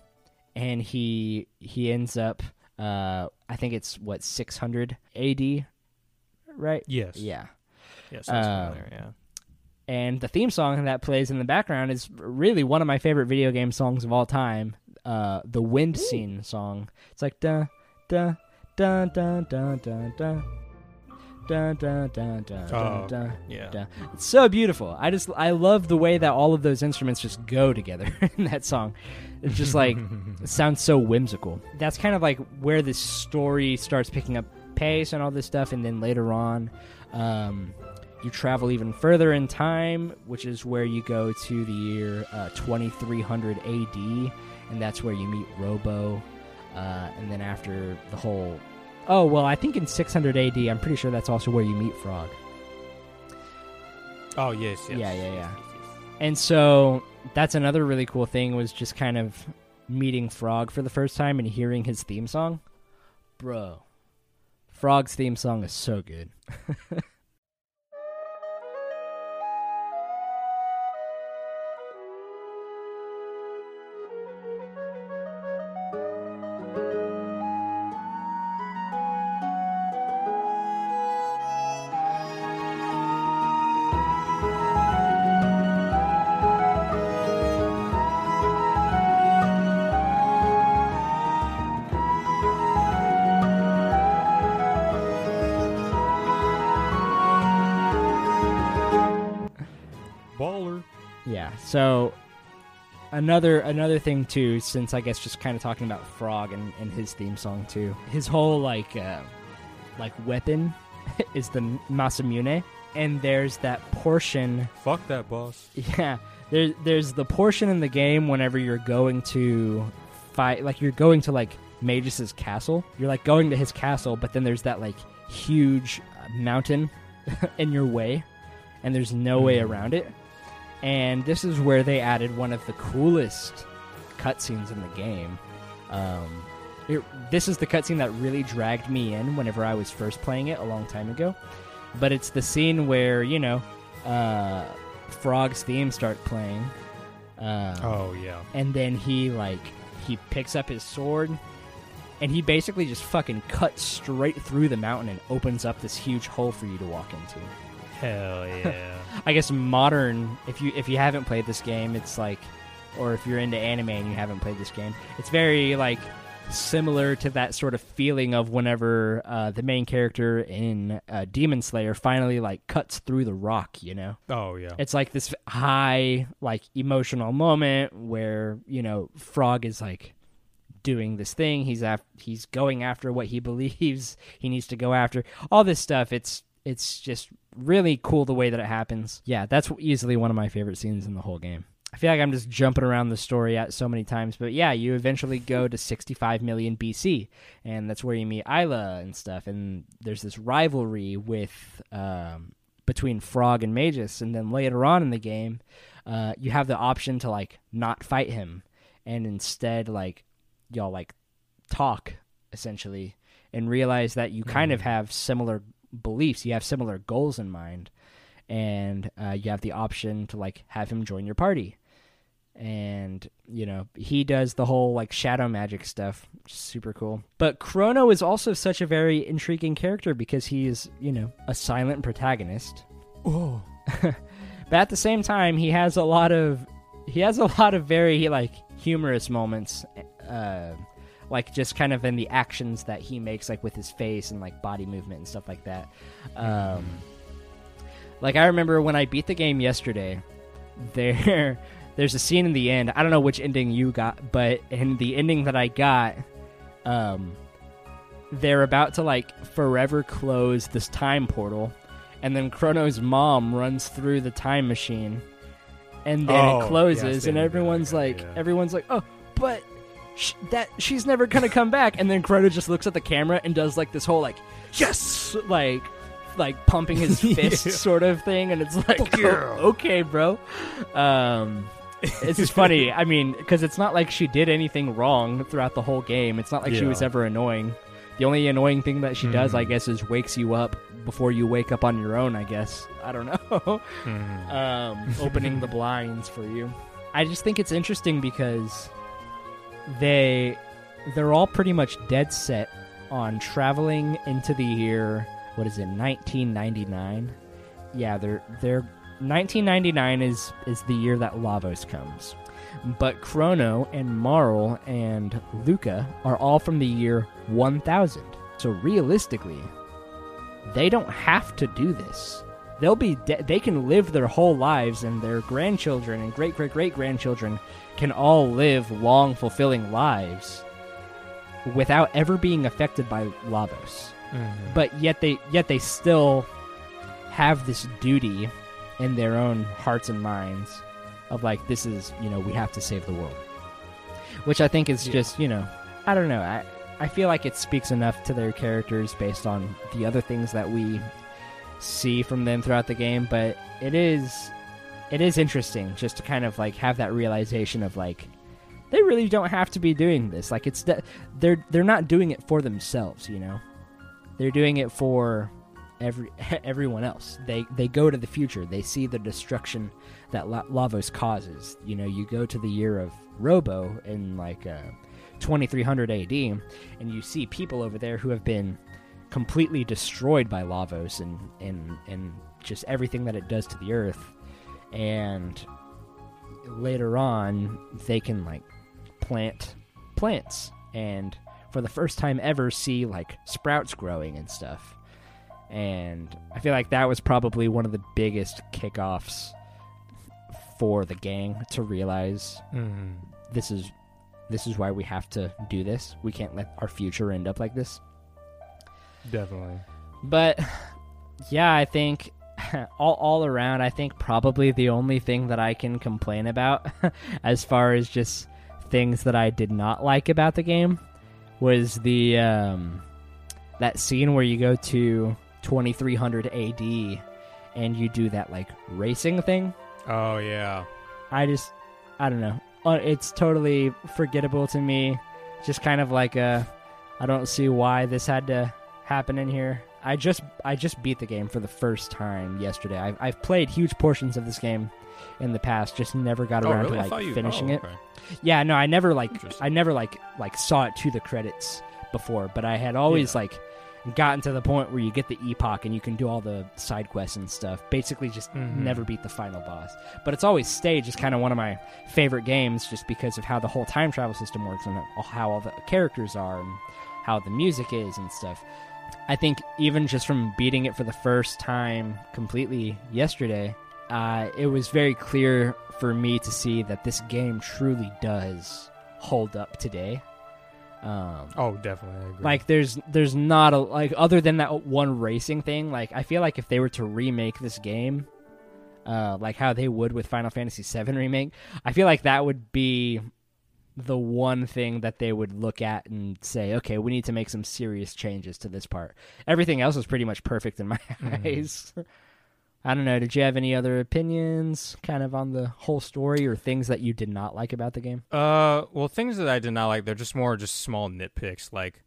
and he he ends up uh, i think it's what 600 ad right Yes. yeah yeah, sounds um, familiar, yeah. And the theme song that plays in the background is really one of my favorite video game songs of all time. Uh, the wind scene song. It's like da da da da da da da. da da da da da dun, dun, yeah. It's so beautiful. I just I love the way that all of those instruments just go together in that song. It's just like it sounds so whimsical. That's kind of like where this story starts picking up pace and all this stuff, and then later on, um, you travel even further in time, which is where you go to the year uh, 2300 AD, and that's where you meet Robo. Uh, and then after the whole, oh well, I think in 600 AD, I'm pretty sure that's also where you meet Frog. oh yes. yes. Yeah, yeah, yeah. Yes, yes, yes. And so that's another really cool thing was just kind of meeting Frog for the first time and hearing his theme song. Bro, Frog's theme song is so good. another another thing too, since I guess just kind of talking about Frog and, and his theme song too. His whole like uh, like weapon is the Masamune, and there's that portion. Fuck that boss. Yeah, there's there's the portion in the game whenever you're going to fight, like you're going to like Magus' castle. You're like going to his castle, but then there's that like huge uh, mountain in your way, and there's no way Mhm. around it. And this is where they added one of the coolest cutscenes in the game. Um, it, this is the cutscene that really dragged me in whenever I was first playing it a long time ago. But it's the scene where you know, uh, Frog's theme start playing. Um, Oh yeah. and then he like he picks up his sword and he basically just fucking cuts straight through the mountain and opens up this huge hole for you to walk into. Hell yeah. I guess modern if you if you haven't played this game, it's like or if you're into anime and you haven't played this game, it's very like similar to that sort of feeling of whenever uh, the main character in uh, Demon Slayer finally like cuts through the rock, you know. oh yeah. It's like this high, like emotional moment where you know Frog is like doing this thing. He's af- he's going after what he believes he needs to go after. All this stuff. It's it's just really cool the way that it happens. Yeah, that's easily one of my favorite scenes in the whole game. I feel like I'm just jumping around the story at so many times, but yeah, you eventually go to 65 million BC, and that's where you meet Ayla and stuff. And there's this rivalry with um, between Frog and Magus, and then later on in the game, uh, you have the option to like not fight him, and instead like y'all like talk essentially, and realize that you kind of Mhm. have similar beliefs, you have similar goals in mind, and uh, you have the option to like have him join your party. And you know he does the whole like shadow magic stuff, super cool. But Chrono is also such a very intriguing character because he is, you know, a silent protagonist. Oh. but at the same time, he has a lot of he has a lot of very like humorous moments, uh, like just kind of in the actions that he makes, like with his face and like body movement and stuff like that. Um, like I remember when I beat the game yesterday, there there's a scene in the end. I don't know which ending you got, but in the ending that I got, um, they're about to like forever close this time portal and then Chrono's mom runs through the time machine, and then Oh, it closes, they and everyone's like, yeah. everyone's like, oh, but sh- that she's never gonna come back, and then Chrono just looks at the camera and does like this whole like, yes, like, like pumping his fist Yeah. sort of thing, and it's like, yeah. "Oh, okay, bro. Um, it's just funny. I mean, because it's not like she did anything wrong throughout the whole game. It's not like she was ever annoying. The only annoying thing that she does, I Mhm. guess, is wakes you up before you wake up on your own. I guess I don't know. Mhm. um, opening the blinds for you. I just think it's interesting because they they're all pretty much dead set on traveling into the year what is it 1999 yeah they're they're 1999 is is the year that lavos comes. But chrono and marle and lucca are all from the year 1000 so realistically they don't have to do this they'll be de- they can live their whole lives and their grandchildren and great great great grandchildren can all live long fulfilling lives without ever being affected by lavos Mhm. but yet they yet they still have this duty in their own hearts and minds of like this is you know we have to save the world which i think is Yeah. just you know i don't know i i feel like it speaks enough to their characters based on the other things that we see from them throughout the game but it is it is interesting just to kind of like have that realization of like they really don't have to be doing this like it's that they're they're not doing it for themselves you know they're doing it for every everyone else. They they go to the future. They see the destruction that La- Lavos causes. You know, you go to the year of Robo in like uh, 2300 AD, and you see people over there who have been completely destroyed by Lavos and and and just everything that it does to the earth. And later on, they can like plant plants and for the first time ever see like sprouts growing and stuff. And I feel like that was probably one of the biggest kickoffs for the gang to realize Mhm. this is this is why we have to do this. We can't let our future end up like this. Definitely. But yeah, I think all all around, I think probably the only thing that I can complain about, as far as just things that I did not like about the game, was the um, that scene where you go to 2300 AD and you do that like racing thing. Oh yeah. I just, I don't know. Uh, It's totally forgettable to me. Just kind of like a, I don't see why this had to happen in here. I just, I just beat the game for the first time yesterday. I've, I've played huge portions of this game in the past, just never got Oh around really? I to like you finishing oh, it. Yeah, no, I never like, I never like, like saw it to the credits before, but I had always Yeah. like gotten to the point where you get the epoch and you can do all the side quests and stuff. Basically, just Mhm. never beat the final boss. But it's always stayed just kind of one of my favorite games, just because of how the whole time travel system works and how all the characters are and how the music is and stuff. I think even just from beating it for the first time completely yesterday, uh, it was very clear for me to see that this game truly does hold up today. Um, Oh, definitely. I agree. like there's there's not a like other than that one racing thing like i feel like if they were to remake this game uh like how they would with final fantasy 7 remake i feel like that would be the one thing that they would look at and say okay we need to make some serious changes to this part everything else is pretty much perfect in my eyes i don't know did you have any other opinions kind of on the whole story or things that you did not like about the game Uh, well, things that I did not like, they're just more just small nitpicks. Like,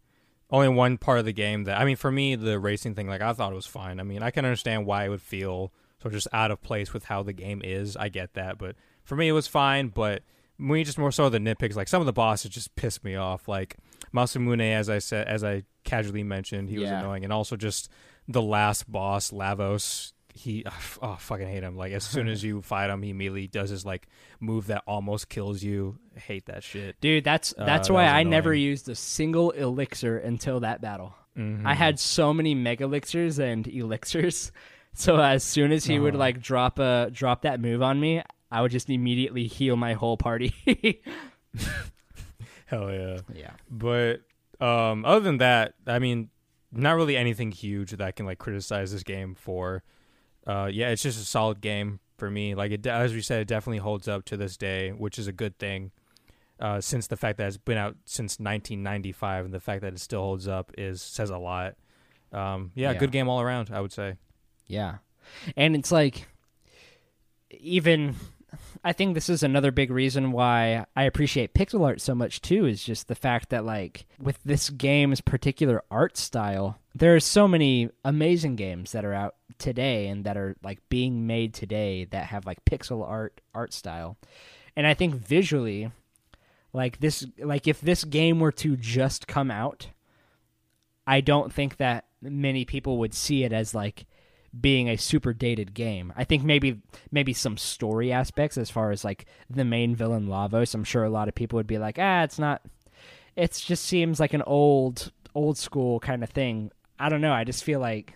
only one part of the game that I mean, for me, the racing thing, like I thought it was fine. I mean, I can understand why it would feel sort of just out of place with how the game is. I get that, but for me, it was fine. But we just more so the nitpicks. Like some of the bosses just pissed me off. Like Masamune, as I said, as I casually mentioned, he was annoying, and also just the last boss, Lavos. He, oh, fucking hate him. Like as soon as you fight him, he immediately does his like move that almost kills you. I hate that shit. Dude, that's Uh, that's that why I never used a single elixir until that battle. Mhm. I had so many mega elixirs and elixirs. So as soon as he would Uh-huh. like drop a drop that move on me, I would just immediately heal my whole party. hell yeah. yeah. But um, other than that, I mean, not really anything huge that I can like criticize this game for. Uh, yeah, it's just a solid game for me. Like it, as we said, it definitely holds up to this day, which is a good thing. Uh, since the fact that it's been out since 1995 and the fact that it still holds up is says a lot. Um, yeah, Yeah. good game all around. I would say. Yeah. And it's like even I think this is another big reason why I appreciate pixel art so much too is just the fact that like with this game's particular art style, there are so many amazing games that are out today and that are like being made today that have like pixel art art style. And I think visually like this like if this game were to just come out, I don't think that many people would see it as like being a super dated game. I think maybe maybe some story aspects as far as like the main villain Lavos. I'm sure a lot of people would be like, ah, it's not. It just seems like an old old school kind of thing. I don't know. I just feel like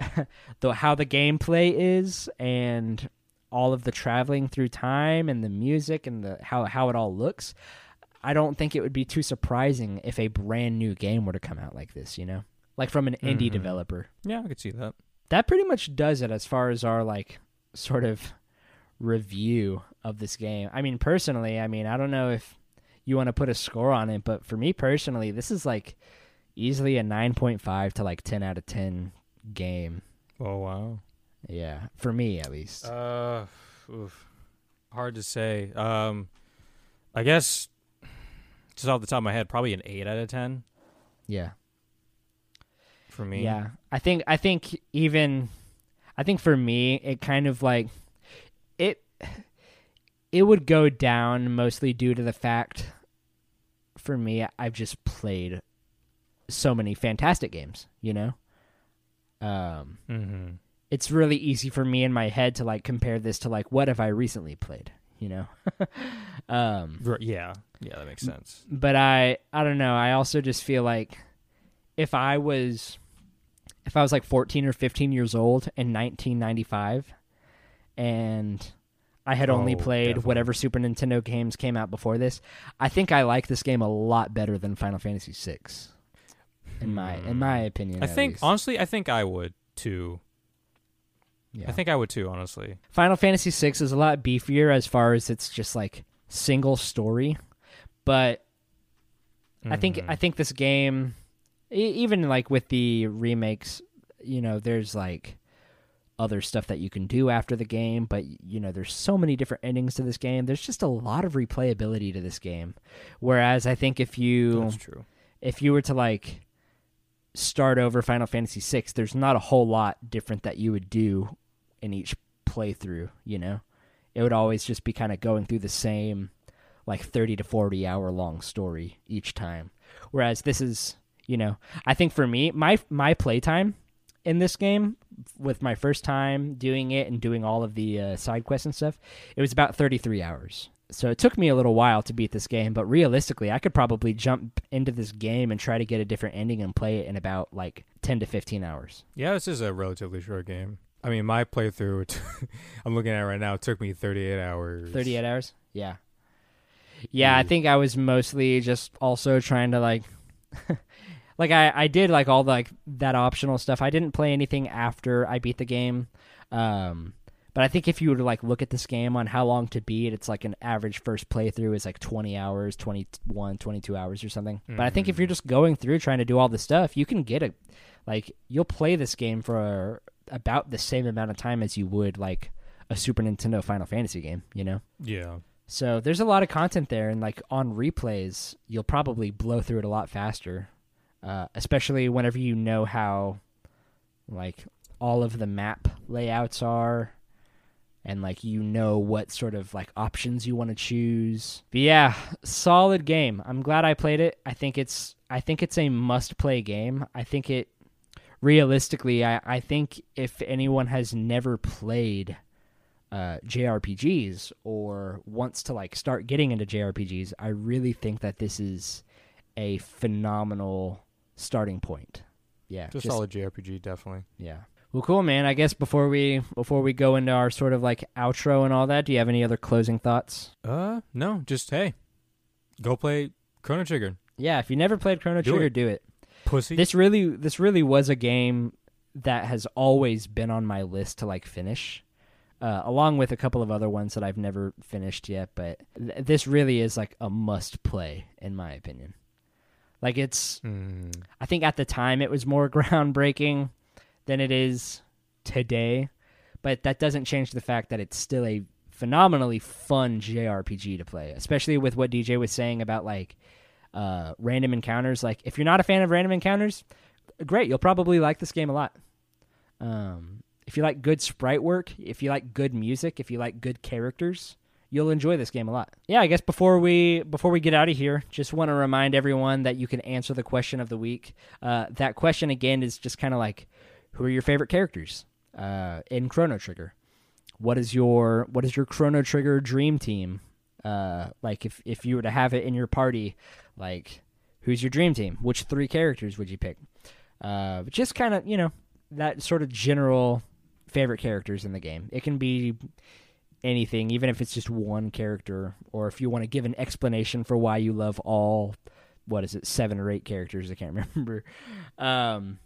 the how the gameplay is and all of the traveling through time and the music and the how how it all looks. I don't think it would be too surprising if a brand new game were to come out like this. You know, like from an indie Mhm. developer Yeah, I could see that. That pretty much does it as far as our like sort of review of this game. I mean, personally, I mean, I don't know if you want to put a score on it, but for me personally, this is like easily a 9.5 to like 10 out of 10 game. Oh wow. Yeah, for me at least. Uh, oof. hard to say. Um, I guess just off the top of my head, probably an eight out of ten yeah. For me. Yeah. I think I think even I think for me it kind of like it it would go down mostly due to the fact for me I've just played so many fantastic games, you know? Um Mm-hmm. it's really easy for me in my head to like compare this to like what have I recently played, you know? um Yeah. Yeah, that makes sense. but I I don't know. I also just feel like if I was if I was like 14 or 15 years old in 1995 and I had only Oh, played definitely. whatever Super Nintendo games came out before this, I think I like this game a lot better than Final Fantasy 6. In my in my hmm. opinion. I think least. honestly, I think I would too. Yeah. I think I would too. Honestly. Final Fantasy VI is a lot beefier as far as it's just like single story, but I think. I mm-hmm. think this game, even like with the remakes, you know, there's like other stuff that you can do after the game, but you know, there's so many different endings to this game. There's just a lot of replayability to this game. Whereas I think if you That's true. if you were to like start over Final Fantasy VI, there's not a whole lot different that you would do in each playthrough. You know, it would always just be kind of going through the same like 30 to 40 hour long story each time. Whereas this is, you know, I think for me, my my playtime in this game with my first time doing it and doing all of the uh, side quests and stuff, it was about 33 hours. So it took me a little while to beat this game, but realistically, I could probably jump into this game and try to get a different ending and play it in about like 10 to 15 hours. Yeah, this is a relatively short game. I mean, my playthrough, t- I'm looking at it right now, it took me 38 hours. 38 hours? Yeah. Yeah, I think I was mostly just also trying to like like I I did like all the, like that optional stuff. I didn't play anything after I beat the game. Um but I think if you were to like look at this game on how long to beat, it's like an average first playthrough is like 20 hours, 21, 22 hours or something. But I think if you're just going through trying to do all the stuff, you can get a like you'll play this game for about the same amount of time as you would like a Super Nintendo Final Fantasy game, you know? Yeah. So there's a lot of content there, and like on replays, you'll probably blow through it a lot faster, uh, especially whenever you know how, like, all of the map layouts are, and like you know what sort of like options you want to choose. But yeah, solid game. I'm glad I played it. I think it's I think it's a must play game. I think it realistically, I, I think if anyone has never played uh, JRPGs or wants to like start getting into JRPGs, I really think that this is a phenomenal starting point. Yeah, It's a just- solid JRPG, definitely. yeah. Well, cool, man. I guess before we before we go into our sort of like outro and all that, do you have any other closing thoughts? Uh, no, just, hey, go play Chrono Trigger. Yeah, if you never played Chrono Do Trigger, it. do it. Pussy. This really this really was a game that has always been on my list to like finish. Uh, along with a couple of other ones that I've never finished yet, but th- this really is like a must play in my opinion. Like it's Hmm. I think at the time it was more groundbreaking than it is today, but that doesn't change the fact that it's still a phenomenally fun JRPG to play, especially with what DJ was saying about like uh, random encounters. Like if you're not a fan of random encounters, great, you'll probably like this game a lot. Um, if you like good sprite work, if you like good music, if you like good characters, you'll enjoy this game a lot. Yeah, I guess before we before we get out of here, just want to remind everyone that you can answer the question of the week. Uh, that question again is just kind of like, who are your favorite characters uh, in Chrono Trigger? What is your what is your Chrono Trigger dream team? Uh, like if if you were to have it in your party, like who's your dream team? Which three characters would you pick? Uh, just kind of you know that sort of general favorite characters in the game. It can be anything, even if it's just one character, or if you want to give an explanation for why you love all, what is it, seven or eight characters? I can't remember. Um,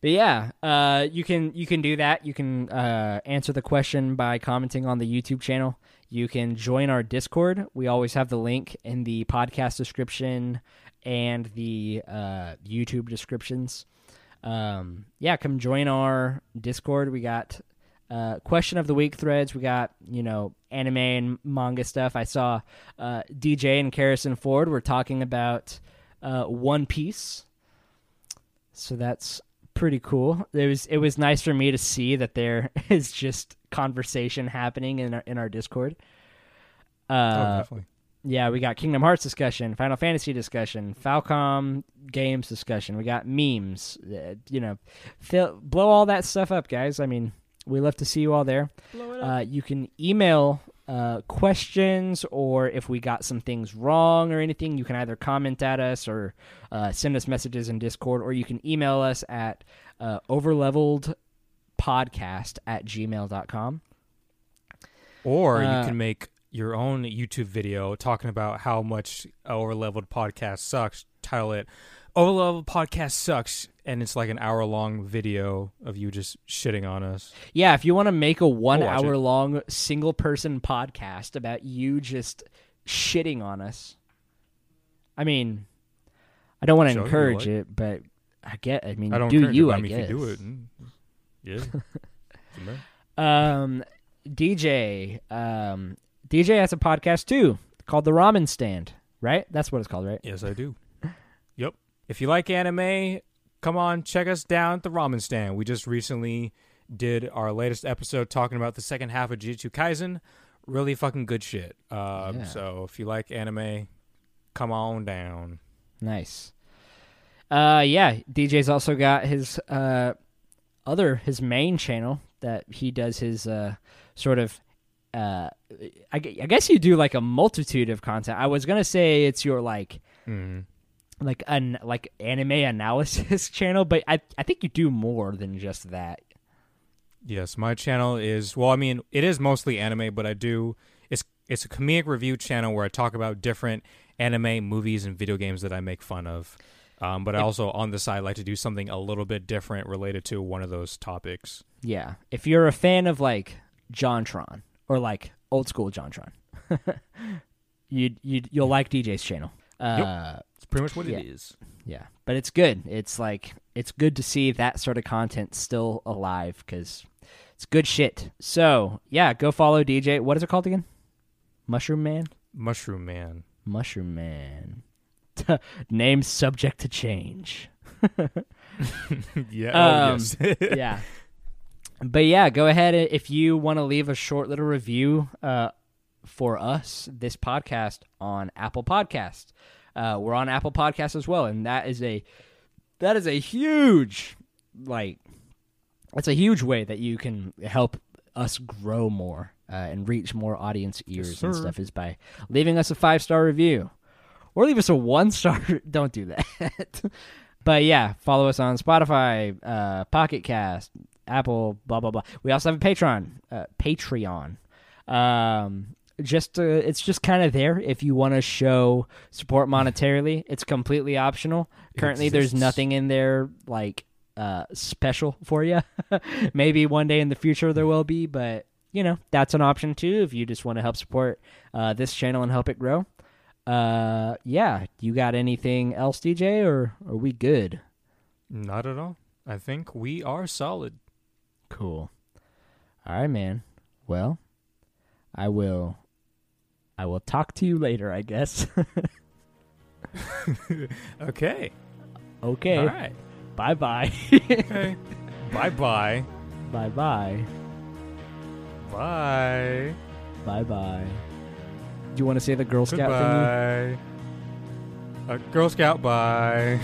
but yeah, uh, you can you can do that. You can uh, answer the question by commenting on the YouTube channel. You can join our Discord. We always have the link in the podcast description and the uh, YouTube descriptions. Um, yeah, come join our Discord. We got uh, question of the week threads. We got you know anime and manga stuff. I saw uh, DJ and Harrison Ford were talking about uh, One Piece, so that's pretty cool. It was it was nice for me to see that there is just conversation happening in our in our Discord. oh, Uh, definitely. yeah, we got Kingdom Hearts discussion, Final Fantasy discussion, Falcom games discussion. We got memes. Uh, you know, fill, blow all that stuff up, guys. I mean, we love to see you all there. Uh, you can email uh, questions, or if we got some things wrong or anything, you can either comment at us or uh, send us messages in Discord, or you can email us at uh, overleveledpodcast at gmail.com. Or uh, you can make your own YouTube video talking about how much Overleveled Podcast sucks. Title it Overleveled Podcast Sucks. And it's like an hour long video of you just shitting on us. Yeah, if you want to make a one watch it. hour long single person podcast about you just shitting on us, I mean, I don't want to encourage it, but I get. I mean, I do encourage it, you? I, I mean, guess. if you do it, yeah. Um, DJ. Um, DJ has a podcast too called The Ramen Stand. Right? That's what it's called, right? Yes, I do. yep. If you like anime, come on, check us down at the Ramen Stand. We just recently did our latest episode talking about the second half of Jujutsu Kaisen. Really fucking good shit. Uh, Yeah. So if you like anime, come on down. Nice. Uh, yeah. DJ's also got his uh other his main channel that he does his uh sort of uh I, I guess you do like a multitude of content. I was gonna say it's your like Mm. Like an like anime analysis channel, but I I think you do more than just that. Yes, my channel is well. I mean, it is mostly anime, but I do it's it's a comedic review channel where I talk about different anime movies and video games that I make fun of. Um, but I also on the side like to do something a little bit different related to one of those topics. Yeah. If you're a fan of like JonTron or like old school JonTron, you you you'll like DJ's channel. Uh, It's pretty much what Yeah. it is. Yeah, but it's good. It's like it's good to see that sort of content still alive because it's good shit. So yeah, go follow DJ. What is it called again? Mushroom Man. Mushroom Man. Mushroom Man. Name subject to change. yeah. Um, oh, yes. yeah. But yeah, go ahead if you want to leave a short little review uh, for us this podcast on Apple Podcast. Uh, we're on Apple Podcast as well, and that is a that is a huge like that's a huge way that you can help us grow more uh, and reach more audience ears and stuff is by leaving us a five star review or leave us a one star. Don't do that. but yeah, follow us on Spotify, uh, Pocket Cast, Apple, blah blah blah. We also have a Patreon. Uh, Patreon. Um, just uh, it's just kind of there if you want to show support monetarily. It's completely optional. Currently, there's nothing in there like uh, special for you. Maybe one day in the future there will be, but you know that's an option too if you just want to help support uh, this channel and help it grow. Uh, yeah. You got anything else, DJ, or are we good? Not at all. I think we are solid. Cool. All right, man. Well, I will. I will talk to you later. I guess. Okay. okay. All right. Bye bye. Okay. bye bye. bye bye. Bye. Bye bye. Do you want to say the Girl Scout thing? Goodbye. Uh, Girl Scout, bye.